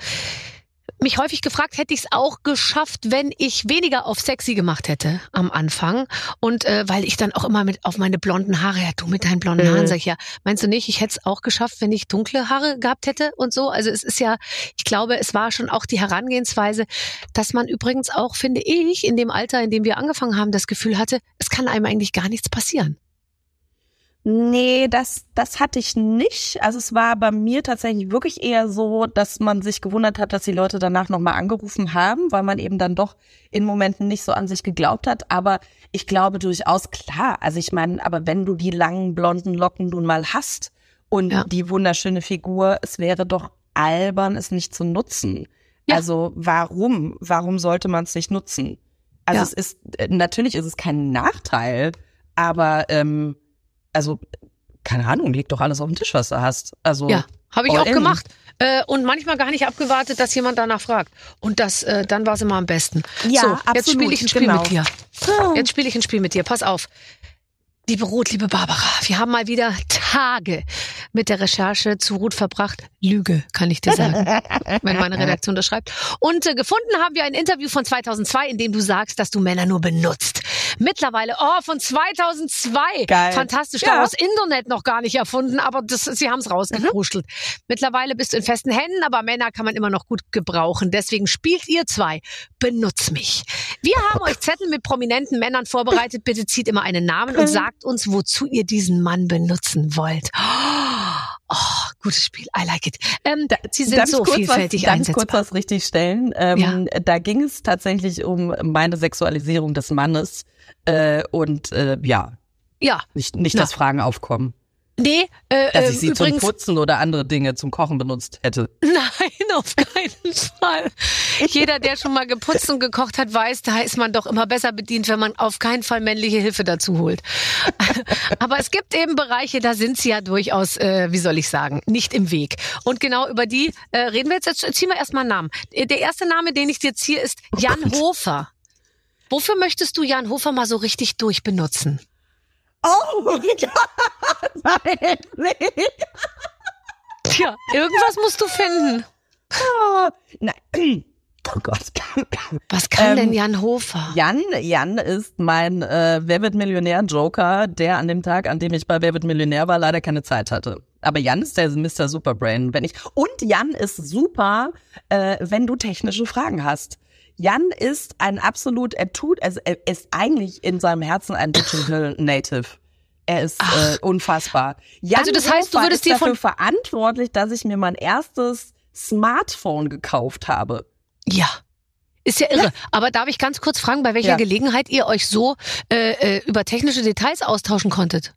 mich häufig gefragt, hätte ich es auch geschafft, wenn ich weniger auf sexy gemacht hätte am Anfang. Und äh, weil ich dann auch immer mit auf meine blonden Haare, ja, du mit deinen blonden Haaren, mhm. sag ich ja, meinst du nicht, ich hätte es auch geschafft, wenn ich dunkle Haare gehabt hätte und so? Also es ist ja, ich glaube, es war schon auch die Herangehensweise, dass man übrigens auch, finde ich, in dem Alter, in dem wir angefangen haben, das Gefühl hatte, es kann einem eigentlich gar nichts passieren. Nee, das, das hatte ich nicht. Also es war bei mir tatsächlich wirklich eher so, dass man sich gewundert hat, dass die Leute danach nochmal angerufen haben, weil man eben dann doch in Momenten nicht so an sich geglaubt hat. Aber ich glaube durchaus klar. Also ich meine, aber wenn du die langen blonden Locken nun mal hast und ja. die wunderschöne Figur, es wäre doch albern, es nicht zu nutzen. Ja. Also warum? Warum sollte man es nicht nutzen? Also ja. es ist, natürlich ist es kein Nachteil, aber ähm, also, keine Ahnung, leg doch alles auf den Tisch, was du hast. Also, Ja, habe ich auch in. gemacht. Äh, und manchmal gar nicht abgewartet, dass jemand danach fragt. Und das, äh, dann war es immer am besten. Ja, so, jetzt absolut, spiele ich ein Spiel genau. mit dir. Jetzt spiele ich ein Spiel mit dir. Pass auf. Liebe Ruth, liebe Barbara, wir haben mal wieder Tage mit der Recherche zu Ruth verbracht. Lüge, kann ich dir sagen, wenn meine Redaktion das schreibt. Und äh, gefunden haben wir ein Interview von 2002, in dem du sagst, dass du Männer nur benutzt. Mittlerweile, oh, von 2002. Geil. Fantastisch, Ja. da war das Internet noch gar nicht erfunden, aber das, sie haben es rausgekruschelt. Mittlerweile bist du in festen Händen, aber Männer kann man immer noch gut gebrauchen. Deswegen spielt ihr zwei. Benutz mich. Wir haben euch Zettel mit prominenten Männern vorbereitet. Bitte zieht immer einen Namen und sagt uns, wozu ihr diesen Mann benutzen wollt. Oh, gutes Spiel. I like it. Ähm, sie sind Darf so kurz vielfältig was, darf ich kurz einsetzbar. was richtig stellen? Ähm, Da ging es tatsächlich um meine Sexualisierung des Mannes äh, und äh, ja, Ja, nicht, nicht Na. dass Fragen aufkommen, nee, äh, dass äh, ich sie übrigens, zum Putzen oder andere Dinge zum Kochen benutzt hätte. Nein, auf keinen Fall. Jeder, der schon mal geputzt und gekocht hat, weiß, da ist man doch immer besser bedient, wenn man auf keinen Fall männliche Hilfe dazu holt. Aber es gibt eben Bereiche, da sind sie ja durchaus, äh, wie soll ich sagen, nicht im Weg. Und genau über die äh, reden wir jetzt. Jetzt ziehen wir erstmal einen Namen. Äh, Der erste Name, den ich dir ziehe, ist Jan Hofer. Wofür möchtest du Jan Hofer mal so richtig durchbenutzen? Oh Gott, nein, nee. Tja, irgendwas musst du finden. Ah, Nein. Oh Gott. Was kann Ähm, denn Jan Hofer? Jan, Jan ist mein äh, Wer wird Millionär Joker, der an dem Tag, an dem ich bei Wer wird Millionär war, leider keine Zeit hatte. Aber Jan ist der Mr. Superbrain, wenn ich und Jan ist super, äh, wenn du technische Fragen hast. Jan ist ein absolut, er tut, also er ist eigentlich in seinem Herzen ein Digital Native. Er ist äh, unfassbar. Jan Also das heißt, du würdest dir von- dafür verantwortlich, dass ich mir mein erstes Smartphone gekauft habe. Ja. Ist ja irre. Aber darf ich ganz kurz fragen, bei welcher Ja. Gelegenheit ihr euch so äh, äh, über technische Details austauschen konntet?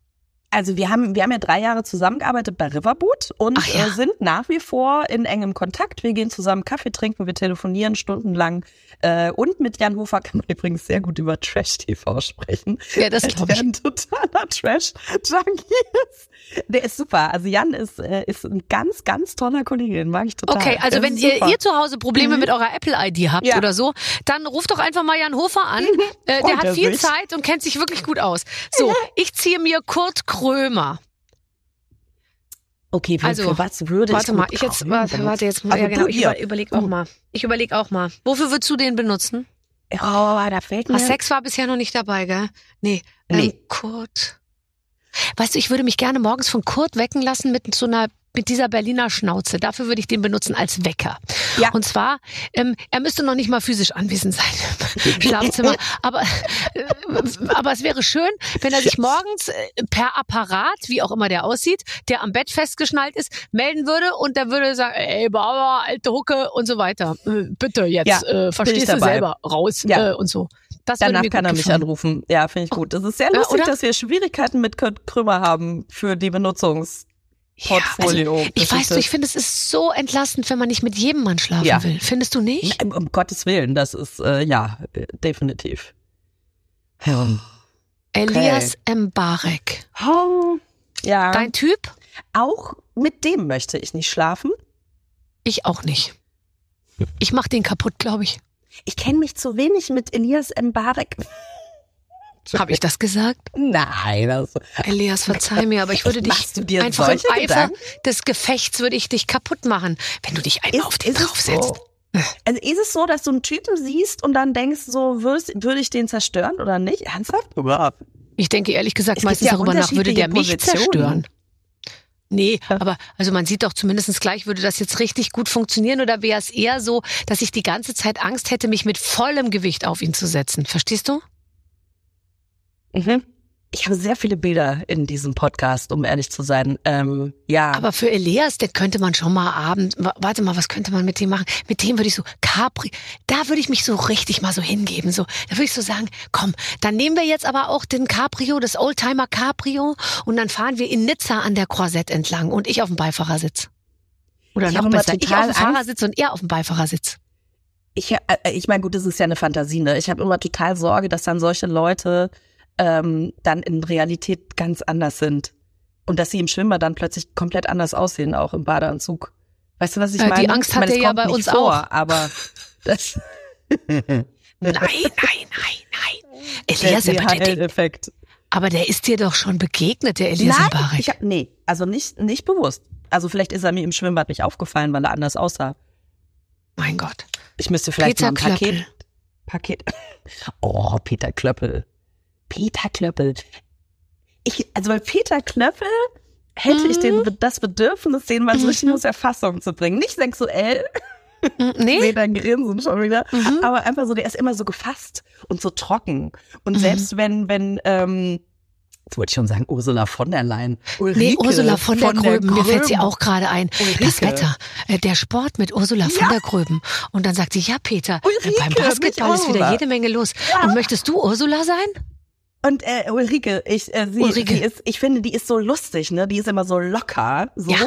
Also wir haben, wir haben ja drei Jahre zusammengearbeitet bei Riverboot und ja. äh, sind nach wie vor in engem Kontakt. Wir gehen zusammen Kaffee trinken, wir telefonieren stundenlang. Äh, und mit Jan Hofer kann man übrigens sehr gut über Trash-TV sprechen. Ja, das Weil glaub der ein totaler Trash-Junkie. Der ist super. Also Jan ist, äh, ist ein ganz, ganz toller Kollege, den mag ich total. Okay, also wenn ihr, ihr zu Hause Probleme Mhm. mit eurer Apple-ID habt Ja. oder so, dann ruft doch einfach mal Jan Hofer an. Äh, der hat viel sich. Zeit und kennt sich wirklich gut aus. So, ich ziehe mir Kurt Krömer. Okay, für, also, für was würde Warte ich mal, ich jetzt, warte, warte jetzt mal. Also ja, genau, ich über, überleg auch Du. mal. Ich überleg auch mal. Wofür würdest du den benutzen? Oh, da fällt mir... Ah, Sex war bisher noch nicht dabei, gell? Nee. Ähm, Nee. Kurt. Weißt du, ich würde mich gerne morgens von Kurt wecken lassen mit so einer mit dieser Berliner Schnauze. Dafür würde ich den benutzen als Wecker. Ja. Und zwar, ähm, er müsste noch nicht mal physisch anwesend sein im Schlafzimmer. Aber, äh, aber es wäre schön, wenn er sich morgens äh, per Apparat, wie auch immer der aussieht, der am Bett festgeschnallt ist, melden würde und der würde sagen, ey Barbara, alte Hucke und so weiter. Äh, bitte jetzt, Ja, äh, verstehst du selber raus Ja. äh, und so. Das Danach kann er mich gefallen. anrufen. Ja, finde ich gut. Das ist sehr Ja, lustig, oder? dass wir Schwierigkeiten mit Kurt Krümmer haben für die Benutzungsportfolio. Ja, also, ich weiß, du, ich finde, es ist so entlastend, wenn man nicht mit jedem Mann schlafen Ja. will. Findest du nicht? Nein, um Gottes Willen, das ist, äh, ja, äh, definitiv. Ja. Elias Mbarek. Oh, ja. Dein Typ? auch mit dem möchte ich nicht schlafen. Ich auch nicht. Ich mach den kaputt, glaube ich. Ich kenne mich zu wenig mit Elias Mbarek. Habe ich das gesagt? Nein, das Elias, verzeih mir, aber ich würde dich Machst du dir einfach im Eifer Gedanken? des Gefechts würde ich dich kaputt machen, wenn du dich einmal auf den draufsetzt. So? Also ist es so, dass du einen Typen siehst und dann denkst, so würde ich den zerstören oder nicht? Ernsthaft? Überhaupt. Ich denke ehrlich gesagt Es meistens ja darüber nach, würde der mich zerstören. Nee, Ja. aber also man sieht doch zumindest gleich, würde das jetzt richtig gut funktionieren oder wäre es eher so, dass ich die ganze Zeit Angst hätte, mich mit vollem Gewicht auf ihn zu setzen. Verstehst du? Mhm. Ich habe sehr viele Bilder in diesem Podcast, um ehrlich zu sein. Ähm, ja. Aber für Elias, den könnte man schon mal abend, wa- warte mal, was könnte man mit dem machen? Mit dem würde ich so, Capri, da würde ich mich so richtig mal so hingeben. So, da würde ich so sagen, komm, dann nehmen wir jetzt aber auch den Cabrio, das Oldtimer Cabrio und dann fahren wir in Nizza an der Croisette entlang und ich auf dem Beifahrersitz. Oder Ich noch besser, ich auf dem Fahrersitz und er auf dem Beifahrersitz. ich, äh, ich meine, gut, das ist ja eine Fantasie, ne? Ich habe immer total Sorge, dass dann solche Leute ähm, dann in Realität ganz anders sind. Und dass sie im Schwimmbad dann plötzlich komplett anders aussehen, auch im Badeanzug. Weißt du, was ich Äh, die meine? Angst ich meine, hat es er ja bei uns vor, auch. Aber das Nein, nein, nein, nein. Elias, der aber der, der, DHL-Effekt. aber der ist dir doch schon begegnet, der Elias Nein, ich hab, nee, also nicht, nicht bewusst. Also vielleicht ist er mir im Schwimmbad nicht aufgefallen, weil er anders aussah. Mein Gott. Ich müsste vielleicht Peter mal ein Klöppel. Paket, Paket. Oh, Peter Klöppel. Peter Klöppel. Ich, also bei Peter Klöppel hätte ich den, das Bedürfnis, den mal so richtig aus der Fassung zu bringen. Nicht sexuell, Mm, nee, Nee? dein Grinsen schon wieder, Mhm. aber einfach so, der ist immer so gefasst und so trocken. Und selbst wenn, wenn, ähm, jetzt wollte ich schon sagen, Ursula von der Leyen. Nee, Ulrike Ursula von der Gröben, mir fällt sie auch gerade ein. Ulrike. Das Wetter, äh, der Sport mit Ursula von der Gröben. Und dann sagt sie, ja Peter, äh, Ulrike, beim Basketball ist wieder jede Menge los. Und möchtest du Ursula sein? Und äh, Ulrike, ich, äh, sie, Ulrike. sie ist, ich finde, die ist so lustig, ne? Die ist immer so locker, so. Ja.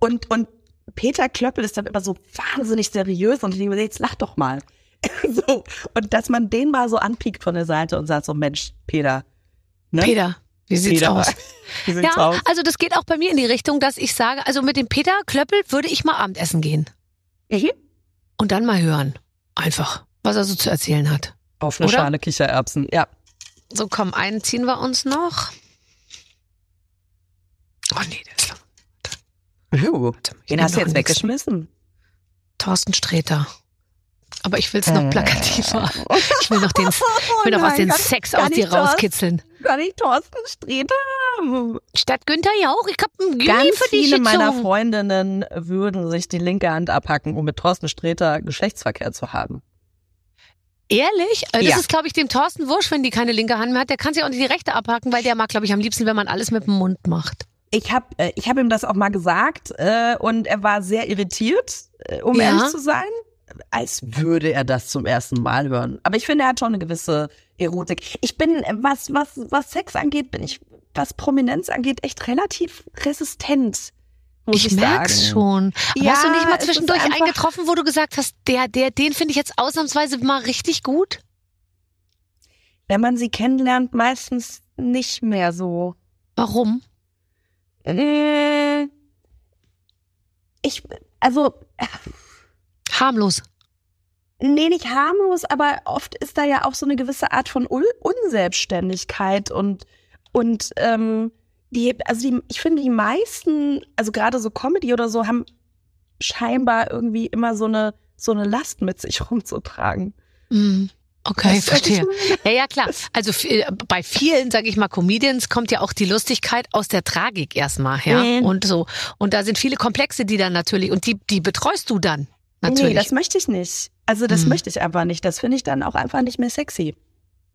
Und und Peter Klöppel ist dann immer so wahnsinnig seriös und ich denke mir, jetzt lach doch mal. so und dass man den mal so anpiekt von der Seite und sagt so, Mensch, Peter, ne? Peter, wie sieht's Peter, aus? Wie sieht's Ja, aus? also das geht auch bei mir in die Richtung, dass ich sage, also mit dem Peter Klöppel würde ich mal Abendessen gehen. Mhm. Und dann mal hören. Einfach, was er so zu erzählen hat. Auf eine Oder? Schale Kichererbsen, ja. So, komm, einen ziehen wir uns noch. Oh nee, der ist lang. Uh, ich den hast du jetzt weggeschmissen. Thorsten Sträter. Aber ich will es noch Äh. plakativer. Ich will noch den, ich will noch was den Sex aus dir rauskitzeln. Gar nicht Thorsten Sträter. Statt Günther Jauch, ich hab einen Gymi Ganz für dich viele meiner. Freundinnen würden sich die linke Hand abhacken, um mit Thorsten Sträter Geschlechtsverkehr zu haben. Ehrlich? Äh, Das Ja. ist, glaube ich, dem Thorsten Wurscht, wenn die keine linke Hand mehr hat. Der kann sich auch nicht die rechte abhaken, weil der mag, glaube ich, am liebsten, wenn man alles mit dem Mund macht. Ich habe äh, ich hab ihm das auch mal gesagt äh, und er war sehr irritiert, äh, um Ja. ehrlich zu sein, als würde er das zum ersten Mal hören. Aber ich finde, er hat schon eine gewisse Erotik. Ich bin, was, was, was Sex angeht, bin ich, was Prominenz angeht, echt relativ resistent. Ich, Ich merk's sagen. schon. Ja, hast du nicht mal zwischendurch einfach- einen getroffen, wo du gesagt hast, der, der, den finde ich jetzt ausnahmsweise mal richtig gut? Wenn man sie kennenlernt, meistens nicht mehr so. Warum? Äh, Ich, also, Harmlos. Nee, nicht harmlos, aber oft ist da ja auch so eine gewisse Art von Un Unselbstständigkeit und und ähm, die, also die, ich finde die meisten, also gerade so Comedy oder so, haben scheinbar irgendwie immer so eine so eine Last mit sich rumzutragen. Mm, Okay, ich verstehe. Ja, ja, klar. Also viel- bei vielen, sage ich mal, Comedians kommt ja auch die Lustigkeit aus der Tragik erstmal her. Mhm. Und so. Und da sind viele Komplexe, die dann natürlich, und die, die betreust du dann. Natürlich. Nee, das möchte ich nicht. Also das Hm. möchte ich einfach nicht. Das finde ich dann auch einfach nicht mehr sexy.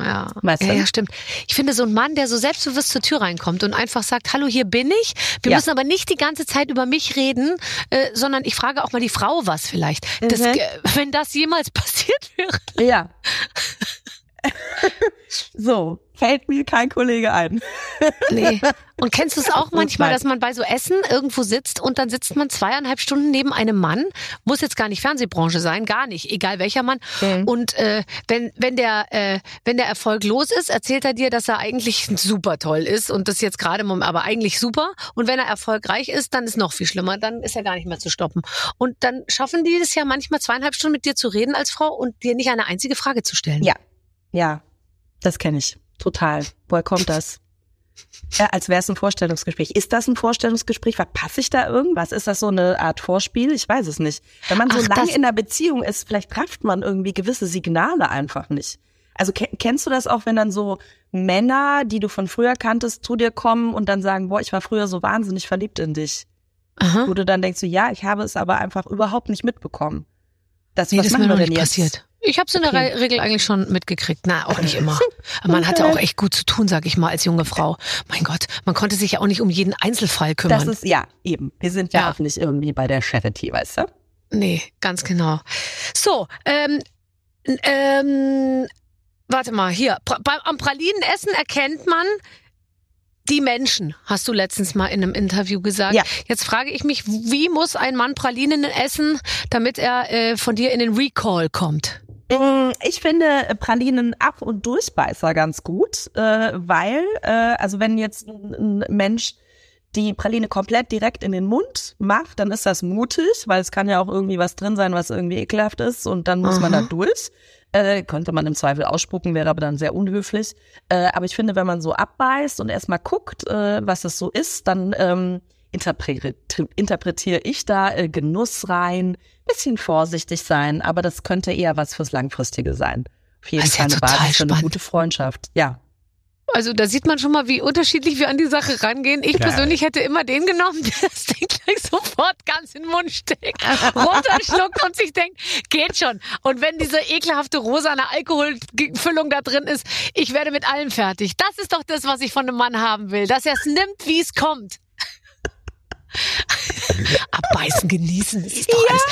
Ja, Weißt du? ja, stimmt. Ich finde so ein Mann, der so selbstbewusst zur Tür reinkommt und einfach sagt, hallo, hier bin ich. Wir Ja. müssen aber nicht die ganze Zeit über mich reden, äh, sondern ich frage auch mal die Frau was vielleicht. Das, Mhm. äh, wenn das jemals passiert wäre. Ja. so, fällt mir kein Kollege ein. Nee. Und kennst du es auch manchmal, dass man bei so Essen irgendwo sitzt und dann sitzt man zweieinhalb Stunden neben einem Mann, muss jetzt gar nicht Fernsehbranche sein, gar nicht, egal welcher Mann. Mhm. Und äh, wenn wenn der äh, wenn der Erfolg los ist, erzählt er dir, dass er eigentlich super toll ist und das jetzt gerade mal, aber eigentlich super. Und wenn er erfolgreich ist, dann ist noch viel schlimmer, dann ist er gar nicht mehr zu stoppen. Und dann schaffen die es ja manchmal zweieinhalb Stunden mit dir zu reden als Frau und dir nicht eine einzige Frage zu stellen. Ja. Ja, das kenne ich. Total. Woher kommt das? Ja, als wäre es ein Vorstellungsgespräch. Ist das ein Vorstellungsgespräch? Verpasse ich da irgendwas? Ist das so eine Art Vorspiel? Ich weiß es nicht. Wenn man so Ach, lange in einer Beziehung ist, vielleicht trifft man irgendwie gewisse Signale einfach nicht. Also ke- kennst du das auch, wenn dann so Männer, die du von früher kanntest, zu dir kommen und dann sagen, boah, ich war früher so wahnsinnig verliebt in dich. Aha. Wo du dann denkst, so, ja, ich habe es aber einfach überhaupt nicht mitbekommen. Das, Nee, was das ist machen mir wir noch denn nicht jetzt? passiert. Ich habe es in der Okay. Re Regel eigentlich schon mitgekriegt. Na, auch nicht immer. Man hatte auch echt gut zu tun, sag ich mal, als junge Frau. Mein Gott, man konnte sich ja auch nicht um jeden Einzelfall kümmern. Das ist, ja, eben. Wir sind ja, Ja. auch nicht irgendwie bei der Charity, weißt du? nee, ganz genau. So, ähm, ähm, warte mal, hier. Bei, am Pralinenessen erkennt man die Menschen, hast du letztens mal in einem Interview gesagt. Ja. Jetzt frage ich mich, wie muss ein Mann Pralinen essen, damit er äh, von dir in den Recall kommt? Mm, Ich finde Pralinen ab und Durchbeißer ganz gut, äh, weil, äh, also wenn jetzt ein ein Mensch die Praline komplett direkt in den Mund macht, dann ist das mutig, weil es kann ja auch irgendwie was drin sein, was irgendwie ekelhaft ist und dann muss man da durch. Äh, könnte man im Zweifel ausspucken, wäre aber dann sehr unhöflich. Äh, aber ich finde, wenn man so abbeißt und erstmal guckt, äh, was das so ist, dann ähm, interpretiere interpretiere ich da äh, Genuss rein, bisschen vorsichtig sein, aber das könnte eher was fürs Langfristige sein. Auf jeden ist ja Fall eine Basis für eine gute Freundschaft. Ja. Also da sieht man schon mal, wie unterschiedlich wir an die Sache rangehen. Ich Ja. persönlich hätte immer den genommen, der das Ding gleich sofort ganz in den Mund steckt, runterschluckt und sich denkt, geht schon. Und wenn diese ekelhafte rosane Alkoholfüllung da drin ist, ich werde mit allem fertig. Das ist doch das, was ich von einem Mann haben will, dass er es nimmt, wie es kommt. Abbeißen, genießen, das ist doch alles.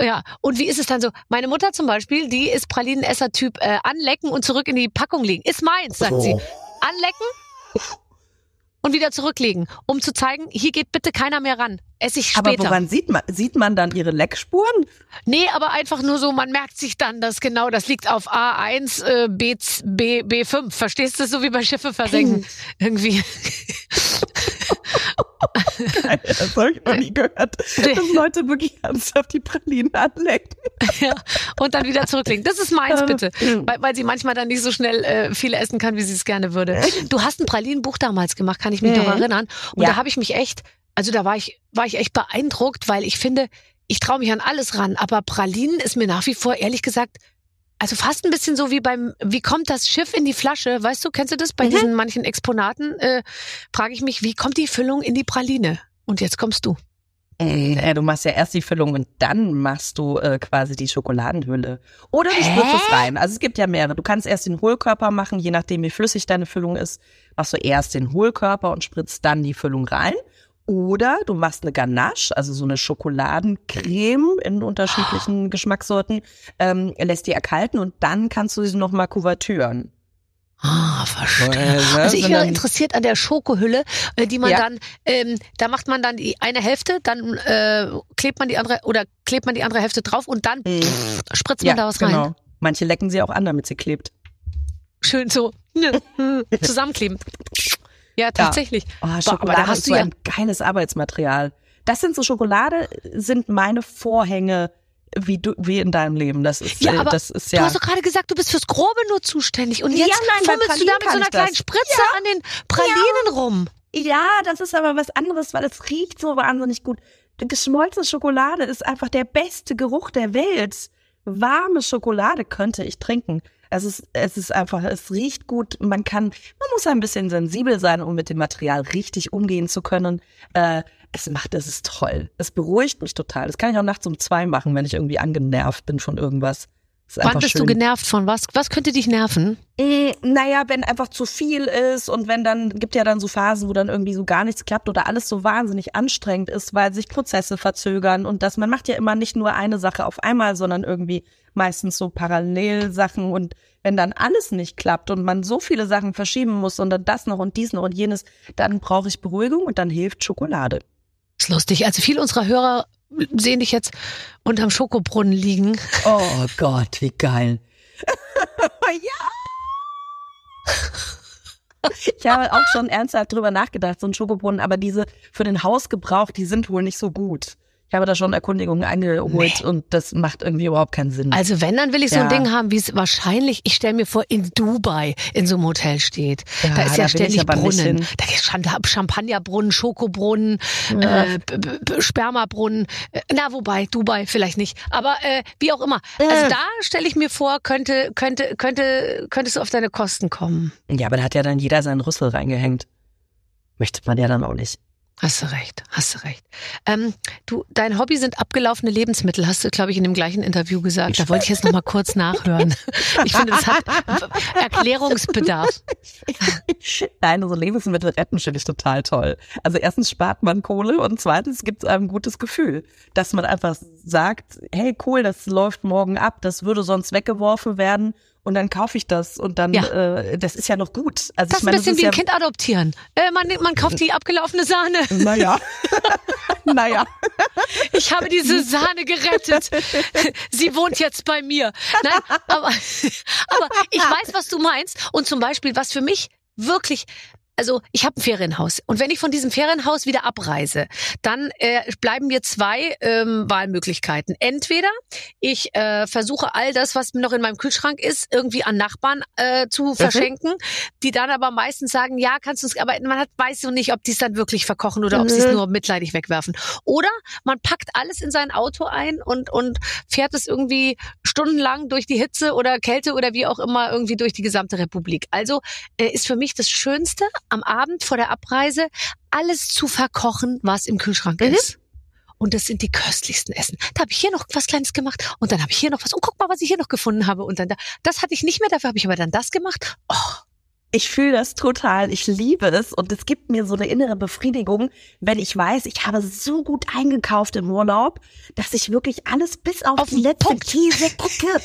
Ja, und wie ist es dann so? Meine Mutter zum Beispiel, die ist Pralinenesser-Typ äh, anlecken und zurück in die Packung legen. Ist meins, sagt sie. Anlecken und wieder zurücklegen, um zu zeigen, hier geht bitte keiner mehr ran. Esse ich Aber später. woran sieht man, sieht man dann ihre Leckspuren? Nee, aber einfach nur so, man merkt sich dann, dass genau das liegt auf A1, äh, B, B, B5. Verstehst du, so wie bei Schiffe versenken? Irgendwie. Das habe ich noch nie gehört, dass Leute wirklich ernsthaft die Pralinen anlecken. ja, und dann wieder zurücklegen. Das ist meins, Äh, bitte. Weil, weil sie manchmal dann nicht so schnell äh, viel essen kann, wie sie es gerne würde. Du hast ein Pralinenbuch damals gemacht, kann ich mich Mhm. noch erinnern. Und Ja. da habe ich mich echt, also da war ich, war ich echt beeindruckt, weil ich finde, ich traue mich an alles ran. Aber Pralinen ist mir nach wie vor, ehrlich gesagt, also fast ein bisschen so wie beim, wie kommt das Schiff in die Flasche? Weißt du, kennst du das? Bei Mhm. diesen manchen Exponaten äh, frage ich mich, wie kommt die Füllung in die Praline? Und jetzt kommst du. Äh, du machst ja erst die Füllung und dann machst du äh, quasi die Schokoladenhülle. Oder du spritzt es rein. Also es gibt ja mehrere. Du kannst erst den Hohlkörper machen, je nachdem wie flüssig deine Füllung ist, machst du erst den Hohlkörper und spritzt dann die Füllung rein. Oder du machst eine Ganache, also so eine Schokoladencreme in unterschiedlichen Geschmackssorten, ähm, lässt die erkalten und dann kannst du sie nochmal kuvertüren. Ah, verstehe. Äh, Also ich wäre interessiert an der Schokohülle, äh, die man Ja. dann, ähm, da macht man dann die eine Hälfte, dann äh, klebt man die andere oder klebt man die andere Hälfte drauf und dann Mhm. pff, spritzt man da was rein. genau. Manche lecken sie auch an, damit sie klebt. Schön so zusammenkleben. Ja, tatsächlich. Oh, Boah, Schokolade aber da hast so du ja ein geiles Arbeitsmaterial. Das sind so Schokolade, sind meine Vorhänge wie du, wie in deinem Leben. Das ist, Ja, äh, aber das ist Du ja. hast doch gerade gesagt, du bist fürs Grobe nur zuständig und Ja, jetzt nein, bei fummelst du da mit so einer kleinen Spritze an den Pralinen rum. Ja, das ist aber was anderes, weil es riecht so wahnsinnig gut. Geschmolzene Schokolade ist einfach der beste Geruch der Welt. Warme Schokolade könnte ich trinken. Es ist, es ist einfach, es riecht gut. Man kann, man muss ein bisschen sensibel sein, um mit dem Material richtig umgehen zu können. Äh, es macht, es ist toll. Es beruhigt mich total. Das kann ich auch nachts um zwei machen, wenn ich irgendwie angenervt bin von irgendwas. Wann bist schön. du genervt von was? Was könnte dich nerven? Mm, Naja, wenn einfach zu viel ist und wenn dann, gibt ja dann so Phasen, wo dann irgendwie so gar nichts klappt oder alles so wahnsinnig anstrengend ist, weil sich Prozesse verzögern und das, man macht ja immer nicht nur eine Sache auf einmal, sondern irgendwie meistens so Parallelsachen und wenn dann alles nicht klappt und man so viele Sachen verschieben muss und dann das noch und dies noch und jenes, dann brauche ich Beruhigung und dann hilft Schokolade. ist lustig. Also viele unserer Hörer sehen dich jetzt unterm Schokobrunnen liegen. Oh Gott, wie geil. ja. Ich habe auch schon ernsthaft drüber nachgedacht, so ein Schokobrunnen, aber diese für den Hausgebrauch, die sind wohl nicht so gut. Ich habe da schon Erkundigungen eingeholt und das macht irgendwie überhaupt keinen Sinn. Also wenn, dann will ich so ein Ja. Ding haben, wie es wahrscheinlich, ich stelle mir vor, in Dubai in so einem Hotel steht. Ja, da ist da ja ich ständig Brunnen. Da ist Champ- Champagnerbrunnen, Schokobrunnen, Ja. äh, Spermabrunnen. Äh, Na, wobei, Dubai vielleicht nicht. Aber äh, wie auch immer. Also da stelle ich mir vor, könnte, könnte, könnte, könntest du auf deine Kosten kommen. ja, aber da hat ja dann jeder seinen Rüssel reingehängt. Möchte man ja dann auch nicht. Hast du recht, hast du recht. Ähm, du, dein Hobby sind abgelaufene Lebensmittel, hast du, glaube ich, in dem gleichen Interview gesagt. Da wollte ich jetzt noch mal kurz nachhören. Ich finde, das hat Erklärungsbedarf. Nein, so Lebensmittel retten finde ich total toll. Also erstens spart man Kohle und zweitens gibt es einem ein gutes Gefühl, dass man einfach sagt, hey cool, das läuft morgen ab, das würde sonst weggeworfen werden und dann kaufe ich das und dann, Ja. äh, das ist ja noch gut. Also Das ich ist ein meine, bisschen wie ein Kind adoptieren. Äh, man, man kauft die abgelaufene Sahne. ja, naja, naja. Ich habe diese Sahne gerettet. Sie wohnt jetzt bei mir. Nein, aber, aber ich weiß, was du meinst. Und zum Beispiel, was für mich wirklich also ich habe ein Ferienhaus und wenn ich von diesem Ferienhaus wieder abreise, dann äh, bleiben mir zwei ähm, Wahlmöglichkeiten. Entweder ich äh, versuche all das, was noch in meinem Kühlschrank ist, irgendwie an Nachbarn äh, zu verschenken, die dann aber meistens sagen, ja, kannst du es, aber man hat, weiß so nicht, ob die es dann wirklich verkochen oder ob sie es Mhm. nur mitleidig wegwerfen. Oder man packt alles in sein Auto ein und und fährt es irgendwie stundenlang durch die Hitze oder Kälte oder wie auch immer irgendwie durch die gesamte Republik. Also äh, ist für mich das Schönste am Abend vor der Abreise alles zu verkochen, was im Kühlschrank Mhm. ist. Und das sind die köstlichsten Essen. Da habe ich hier noch was Kleines gemacht und dann habe ich hier noch was und guck mal, was ich hier noch gefunden habe und dann da. Das hatte ich nicht mehr, dafür habe ich aber dann das gemacht. Oh, Ich fühle das total. Ich liebe es und es gibt mir so eine innere Befriedigung, wenn ich weiß, ich habe so gut eingekauft im Urlaub, dass ich wirklich alles bis auf, Auf die letzte Punkt. Käseecke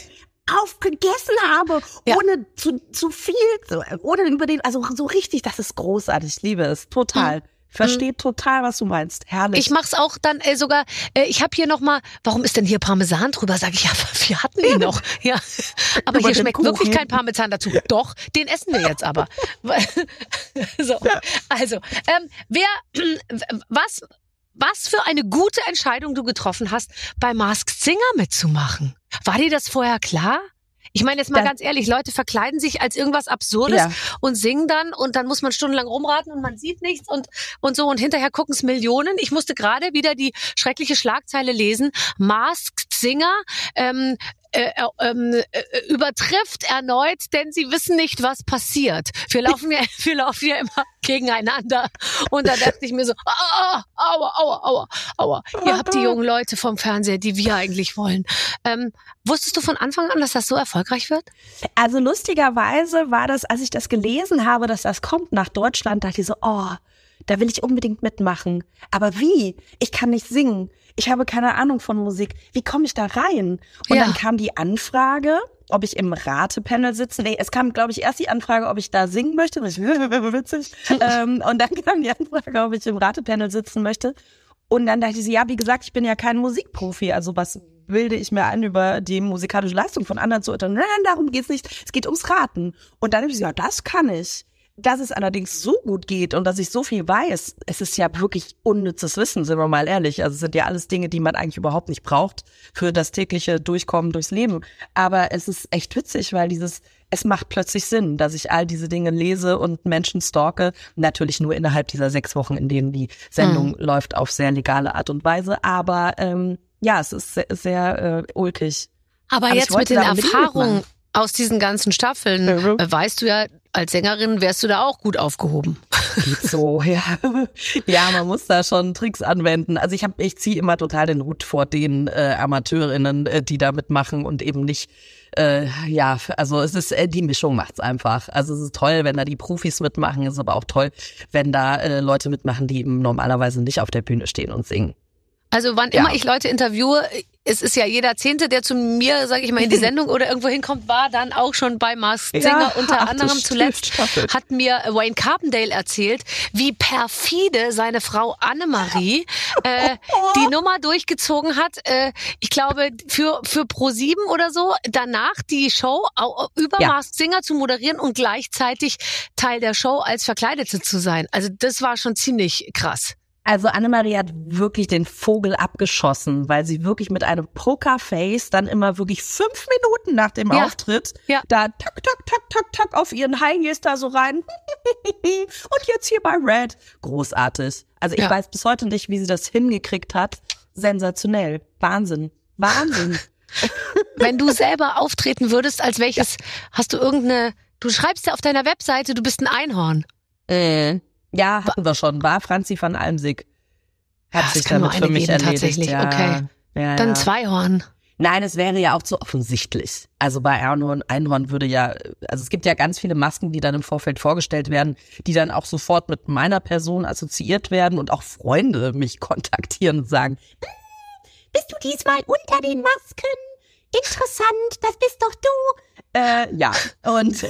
aufgegessen habe, Ja. ohne zu, zu viel, so, ohne über den, also so richtig, das ist großartig. Ich liebe es total. Verstehe total, was du meinst. Herrlich. Ich mach's auch dann äh, sogar, äh, ich habe hier noch mal, warum ist denn hier Parmesan drüber? Sag ich, ja, wir hatten ihn noch. Ja, aber Über hier schmeckt Kuchen. wirklich kein Parmesan dazu. Doch, den essen wir jetzt aber. so, also, ähm, wer, was, was für eine gute Entscheidung du getroffen hast, bei Masked Singer mitzumachen. War dir das vorher klar? Ich meine jetzt mal Das- ganz ehrlich, Leute verkleiden sich als irgendwas Absurdes Ja. und singen dann und dann muss man stundenlang rumraten und man sieht nichts und und so und hinterher gucken es Millionen. Ich musste gerade wieder die schreckliche Schlagzeile lesen: Masked Singer ähm, äh, äh, ähm, äh, übertrifft erneut, denn sie wissen nicht, was passiert. Wir laufen ja, wir laufen ja immer gegeneinander. Und da dachte ich mir so, ah, aua, aua, aua, aua. Ihr habt die jungen Leute vom Fernseher, die wir eigentlich wollen. Ähm, wusstest du von Anfang an, dass das so erfolgreich wird? Also lustigerweise war das, als ich das gelesen habe, dass das kommt nach Deutschland, dachte ich so, oh, da will ich unbedingt mitmachen. Aber wie? Ich kann nicht singen. Ich habe keine Ahnung von Musik. Wie komme ich da rein? Und Ja. dann kam die Anfrage, ob ich im Ratepanel sitze. Nee, es kam, glaube ich, erst die Anfrage, ob ich da singen möchte. Ich, witzig. ähm, und dann kam die Anfrage, ob ich im Ratepanel sitzen möchte. Und dann dachte ich, ja, wie gesagt, ich bin ja kein Musikprofi. Also was bilde ich mir ein, über die musikalische Leistung von anderen zu urteilen? Nein, nein, darum geht's nicht. Es geht ums Raten. Und dann habe ich gesagt, ja, das kann ich. Dass es allerdings so gut geht und dass ich so viel weiß, es ist ja wirklich unnützes Wissen, sind wir mal ehrlich. Also es sind ja alles Dinge, die man eigentlich überhaupt nicht braucht für das tägliche Durchkommen durchs Leben. Aber es ist echt witzig, weil dieses, es macht plötzlich Sinn, dass ich all diese Dinge lese und Menschen stalke. Natürlich nur innerhalb dieser sechs Wochen, in denen die Sendung läuft auf sehr legale Art und Weise. Aber ähm, ja, es ist sehr, sehr äh, ulkig. Aber, Aber jetzt mit den unbedingt Erfahrungen. Aus diesen ganzen Staffeln, Mhm. weißt du ja, als Sängerin wärst du da auch gut aufgehoben. Geht so, ja. Ja, man muss da schon Tricks anwenden. Also ich habe, ich ziehe immer total den Hut vor den äh, Amateurinnen, äh, die da mitmachen und eben nicht, äh, ja, also es ist, äh, die Mischung macht's einfach. Also es ist toll, wenn da die Profis mitmachen, es ist aber auch toll, wenn da äh, Leute mitmachen, die eben normalerweise nicht auf der Bühne stehen und singen. Also wann Ja. immer ich Leute interviewe, es ist ja jeder Zehnte, der zu mir, sage ich mal, in die Sendung oder irgendwo hinkommt, war dann auch schon bei Masked Ja, Singer. Unter achte anderem zuletzt Staffel. hat mir Wayne Carpendale erzählt, wie perfide seine Frau Annemarie äh, die Nummer durchgezogen hat. Äh, ich glaube, für, für Pro7 oder so, danach die Show über Ja. Masked Singer zu moderieren und gleichzeitig Teil der Show als Verkleidete zu sein. Also das war schon ziemlich krass. Also Annemarie hat wirklich den Vogel abgeschossen, weil sie wirklich mit einem Pokerface dann immer wirklich fünf Minuten nach dem Ja. Auftritt Ja. da tak, tak, tak, tak, tak auf ihren High Heels da so rein. Und jetzt hier bei Red. Großartig. Also ich Ja. weiß bis heute nicht, wie sie das hingekriegt hat. Sensationell. Wahnsinn. Wahnsinn. Wenn du selber auftreten würdest, als welches, hast du irgendeine, du schreibst ja auf deiner Webseite, du bist ein Einhorn. äh, ja, hatten wir schon. War Franzi van Almsig. Hat Ja, sich damit für mich geben, erledigt. tatsächlich. Ja. Okay. Ja, Dann ja. Zweihorn. Nein, es wäre ja auch zu offensichtlich. Also bei Einhorn, Einhorn würde ja, also es gibt ja ganz viele Masken, die dann im Vorfeld vorgestellt werden, die dann auch sofort mit meiner Person assoziiert werden und auch Freunde mich kontaktieren und sagen, "Hm, bist du diesmal unter den Masken? Interessant, das bist doch du. Äh, ja, und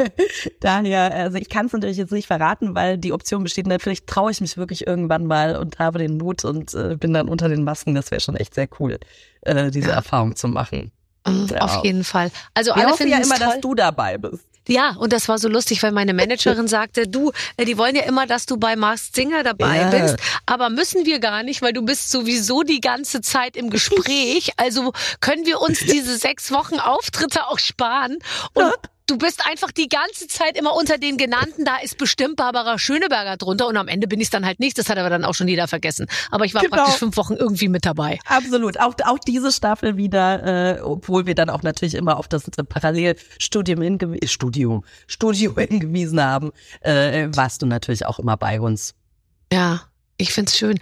daher, also ich kann es natürlich jetzt nicht verraten, weil die Option besteht, vielleicht traue ich mich wirklich irgendwann mal und habe den Mut und äh, bin dann unter den Masken. Das wäre schon echt sehr cool, äh, diese ja. Erfahrung zu machen. Mhm, ja. Auf jeden Fall. Also Wir alle finden ja immer, toll. dass du dabei bist. Ja, und das war so lustig, weil meine Managerin sagte, du, äh, die wollen ja immer, dass du bei Masked Singer dabei Ja. bist, aber müssen wir gar nicht, weil du bist sowieso die ganze Zeit im Gespräch. Also können wir uns diese sechs Wochen Auftritte auch sparen und Du bist einfach die ganze Zeit immer unter den genannten, da ist bestimmt Barbara Schöneberger drunter und am Ende bin ich es dann halt nicht, das hat aber dann auch schon jeder vergessen. Aber ich war Genau. praktisch fünf Wochen irgendwie mit dabei. Absolut. Auch, auch diese Staffel wieder, äh, obwohl wir dann auch natürlich immer auf das Parallelstudium hingewiesen, Studium, Studio hingewiesen haben, äh, warst du natürlich auch immer bei uns. Ja, ich find's schön.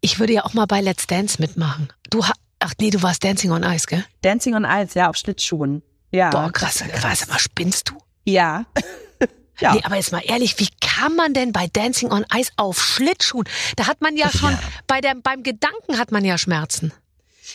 Ich würde ja auch mal bei Let's Dance mitmachen. Du Ach nee, du warst Dancing on Ice, gell? Dancing on Ice, ja, auf Schlittschuhen. Ja. Boah, krass, krass. Aber spinnst du? Ja. ja. Nee, aber jetzt mal ehrlich, wie kann man denn bei Dancing on Ice auf Schlittschuhen? Da hat man ja schon, bei der, beim Gedanken hat man ja Schmerzen.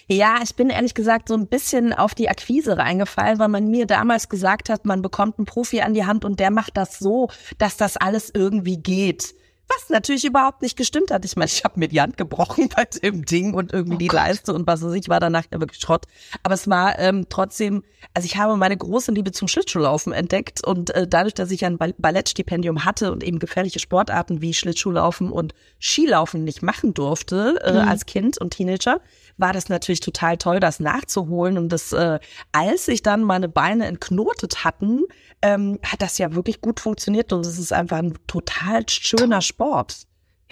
Ja, ich bin ehrlich gesagt so ein bisschen auf die Akquise reingefallen, weil man mir damals gesagt hat, man bekommt einen Profi an die Hand und der macht das so, dass das alles irgendwie geht. Was natürlich überhaupt nicht gestimmt hat. Ich meine, ich habe mir die Hand gebrochen bei dem Ding und irgendwie Oh die Gott. Leiste und was weiß ich, war danach ja wirklich Schrott. Aber es war ähm, trotzdem, also ich habe meine große Liebe zum Schlittschuhlaufen entdeckt und äh, dadurch, dass ich ein Ball- Ballettstipendium hatte und eben gefährliche Sportarten wie Schlittschuhlaufen und Skilaufen nicht machen durfte äh, als Kind und Teenager, war das natürlich total toll, das nachzuholen. Und das, äh, als sich dann meine Beine entknotet hatten, ähm, hat das ja wirklich gut funktioniert und es ist einfach ein total schöner Sport.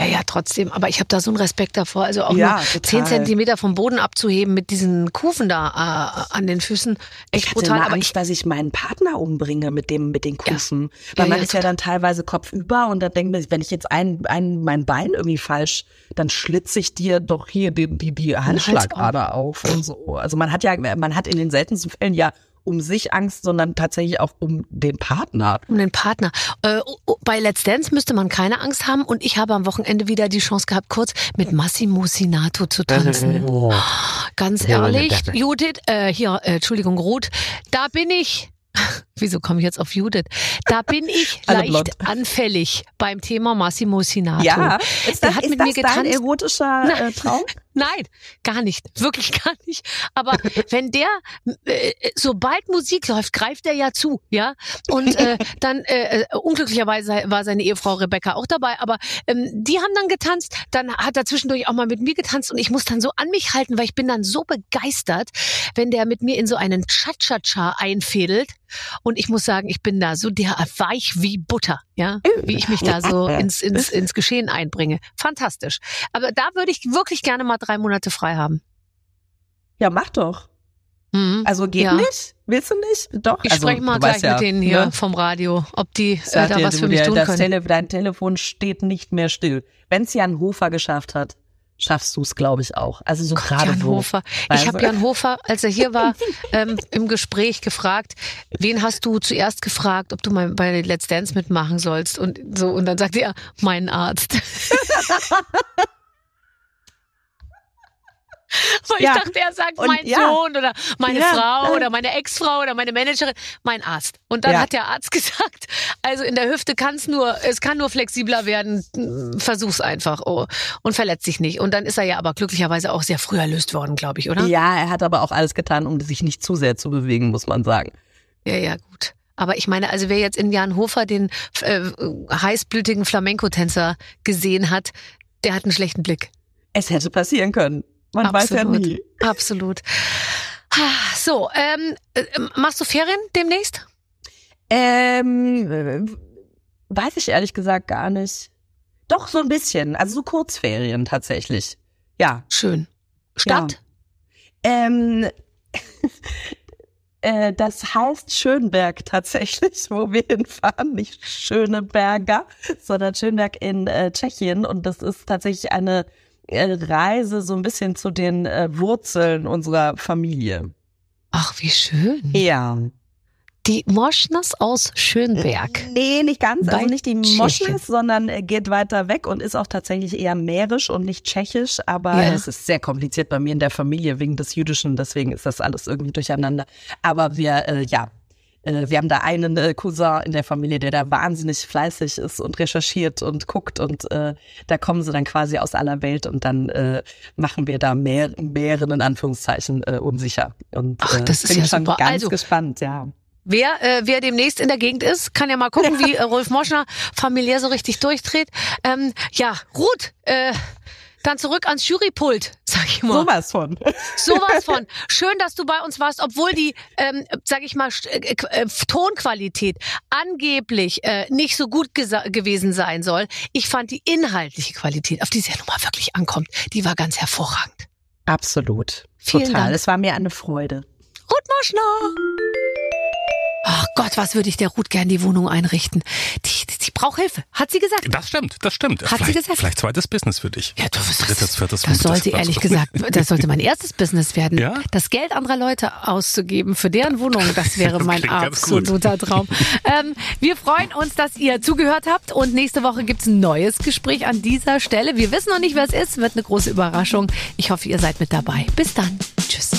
Ja, ja, trotzdem. Aber ich habe da so einen Respekt davor. Also auch Ja, nur total. zehn Zentimeter vom Boden abzuheben mit diesen Kufen da äh, an den Füßen. Echt Ich hatte brutal. Aber Angst, ich, dass ich meinen Partner umbringe mit dem mit den Kufen. Weil Ja, man ja, ist ja dann teilweise kopfüber und dann denkt man, wenn ich jetzt ein, ein mein Bein irgendwie falsch, dann schlitze ich dir doch hier die die, die Handschlagader auf und so. Also man hat ja man hat in den seltensten Fällen ja um sich Angst, sondern tatsächlich auch um den Partner. um den Partner. Äh, oh, oh, bei Let's Dance müsste man keine Angst haben und ich habe am Wochenende wieder die Chance gehabt, kurz mit Massimo Sinato zu tanzen. Ganz ehrlich, Judith, äh, hier, äh, Entschuldigung, Ruth, da bin ich. Wieso komme ich jetzt auf Judith? Da bin ich leicht blond. anfällig beim Thema Massimo Sinato. Ja, ist Der das, hat ist mit das mir dein getanzt. erotischer äh. Traum? Nein, gar nicht. Wirklich gar nicht. Aber wenn der, äh, sobald Musik läuft, greift er ja zu, ja. Und äh, dann, äh, äh, unglücklicherweise war seine Ehefrau Rebecca auch dabei, aber ähm, die haben dann getanzt. Dann hat er zwischendurch auch mal mit mir getanzt und ich muss dann so an mich halten, weil ich bin dann so begeistert, wenn der mit mir in so einen Cha-Cha-Cha einfädelt. Und ich muss sagen, ich bin da so der weich wie Butter, ja, wie ich mich da so ins, ins, ins Geschehen einbringe. Fantastisch. Aber da würde ich wirklich gerne mal drei Monate frei haben. Ja, mach doch. Mhm. Also geht Ja. nicht? Willst du nicht? Doch. Ich also, spreche mal gleich ja, mit denen hier ne? vom Radio, ob die äh, da dir, was für mich der- tun können. Tele dein Telefon steht nicht mehr still. Wenn es Jan Hofer geschafft hat, schaffst du es, glaube ich, auch. Also so gerade Jan so. Hofer. Ich habe Jan Hofer, als er hier war, ähm, im Gespräch gefragt, wen hast du zuerst gefragt, ob du mal bei Let's Dance mitmachen sollst? Und so, und dann sagte er, meinen Arzt. Weil Ja. ich dachte, er sagt Und mein ja. Sohn oder meine Ja. Frau oder meine Ex-Frau oder meine Managerin, mein Arzt. Und dann hat der Arzt gesagt, also in der Hüfte kann es nur, es kann nur flexibler werden, versuch's einfach oh, und verletzt dich nicht. Und dann ist er ja aber glücklicherweise auch sehr früh erlöst worden, glaube ich, oder? Ja, er hat aber auch alles getan, um sich nicht zu sehr zu bewegen, muss man sagen. Ja, ja, gut. Aber ich meine, also wer jetzt in Jan Hofer den äh, heißblütigen Flamenco-Tänzer gesehen hat, der hat einen schlechten Blick. Es hätte passieren können. Man weiß ja Absolut. nie. Absolut. So, ähm, äh, machst du Ferien demnächst? Ähm, äh, weiß ich ehrlich gesagt gar nicht. Doch, so ein bisschen. Also so Kurzferien tatsächlich. Ja. Schön. Stadt? Ähm, äh, das heißt Schönberg tatsächlich, wo wir hinfahren. Nicht Schöneberger, sondern Schönberg in äh, Tschechien. Und das ist tatsächlich eine Reise so ein bisschen zu den äh, Wurzeln unserer Familie. Ach, wie schön. Ja. Die Moschners aus Schönberg. Nee, nicht ganz. Bei Also nicht die. Moschnes, sondern äh, geht weiter weg und ist auch tatsächlich eher mährisch und nicht tschechisch. Aber Ja. es ist sehr kompliziert bei mir in der Familie wegen des Jüdischen. Deswegen ist das alles irgendwie durcheinander. Aber wir, äh, ja, äh, wir haben da einen äh, Cousin in der Familie, der da wahnsinnig fleißig ist und recherchiert und guckt und äh, da kommen sie dann quasi aus aller Welt und dann äh, machen wir da mehr, mehreren in Anführungszeichen äh, unsicher. Und Ach, äh, das ist bin ja schon super. ganz Also- gespannt, ja. Wer, äh, wer demnächst in der Gegend ist, kann ja mal gucken, wie äh, Rolf Moschner familiär so richtig durchdreht. Ähm, ja, Ruth, äh, dann zurück ans Jurypult, sag ich mal. Sowas von. Sowas von. Schön, dass du bei uns warst, obwohl die, ähm, sag ich mal, äh, äh, Tonqualität angeblich äh, nicht so gut gewesen sein soll. Ich fand die inhaltliche Qualität, auf die es ja nun mal wirklich ankommt, die war ganz hervorragend. Absolut. Vielen Total. Dank. Es war mir eine Freude. Ruth Moschner! Ach Gott, was würde ich der Ruth gern die Wohnung einrichten? Die, die, die braucht Hilfe, hat sie gesagt. Das stimmt, das stimmt. Hat sie vielleicht, gesagt? vielleicht zweites Business für dich. Ja, du, das, Drittes, viertes, das sollte was ehrlich gesagt, das sollte mein erstes Business werden. Ja? Das Geld anderer Leute auszugeben für deren Wohnung, das wäre Das mein absoluter Traum. ähm, wir freuen uns, dass ihr zugehört habt und nächste Woche gibt's ein neues Gespräch an dieser Stelle. Wir wissen noch nicht, wer es ist, wird eine große Überraschung. Ich hoffe, ihr seid mit dabei. Bis dann. Tschüss.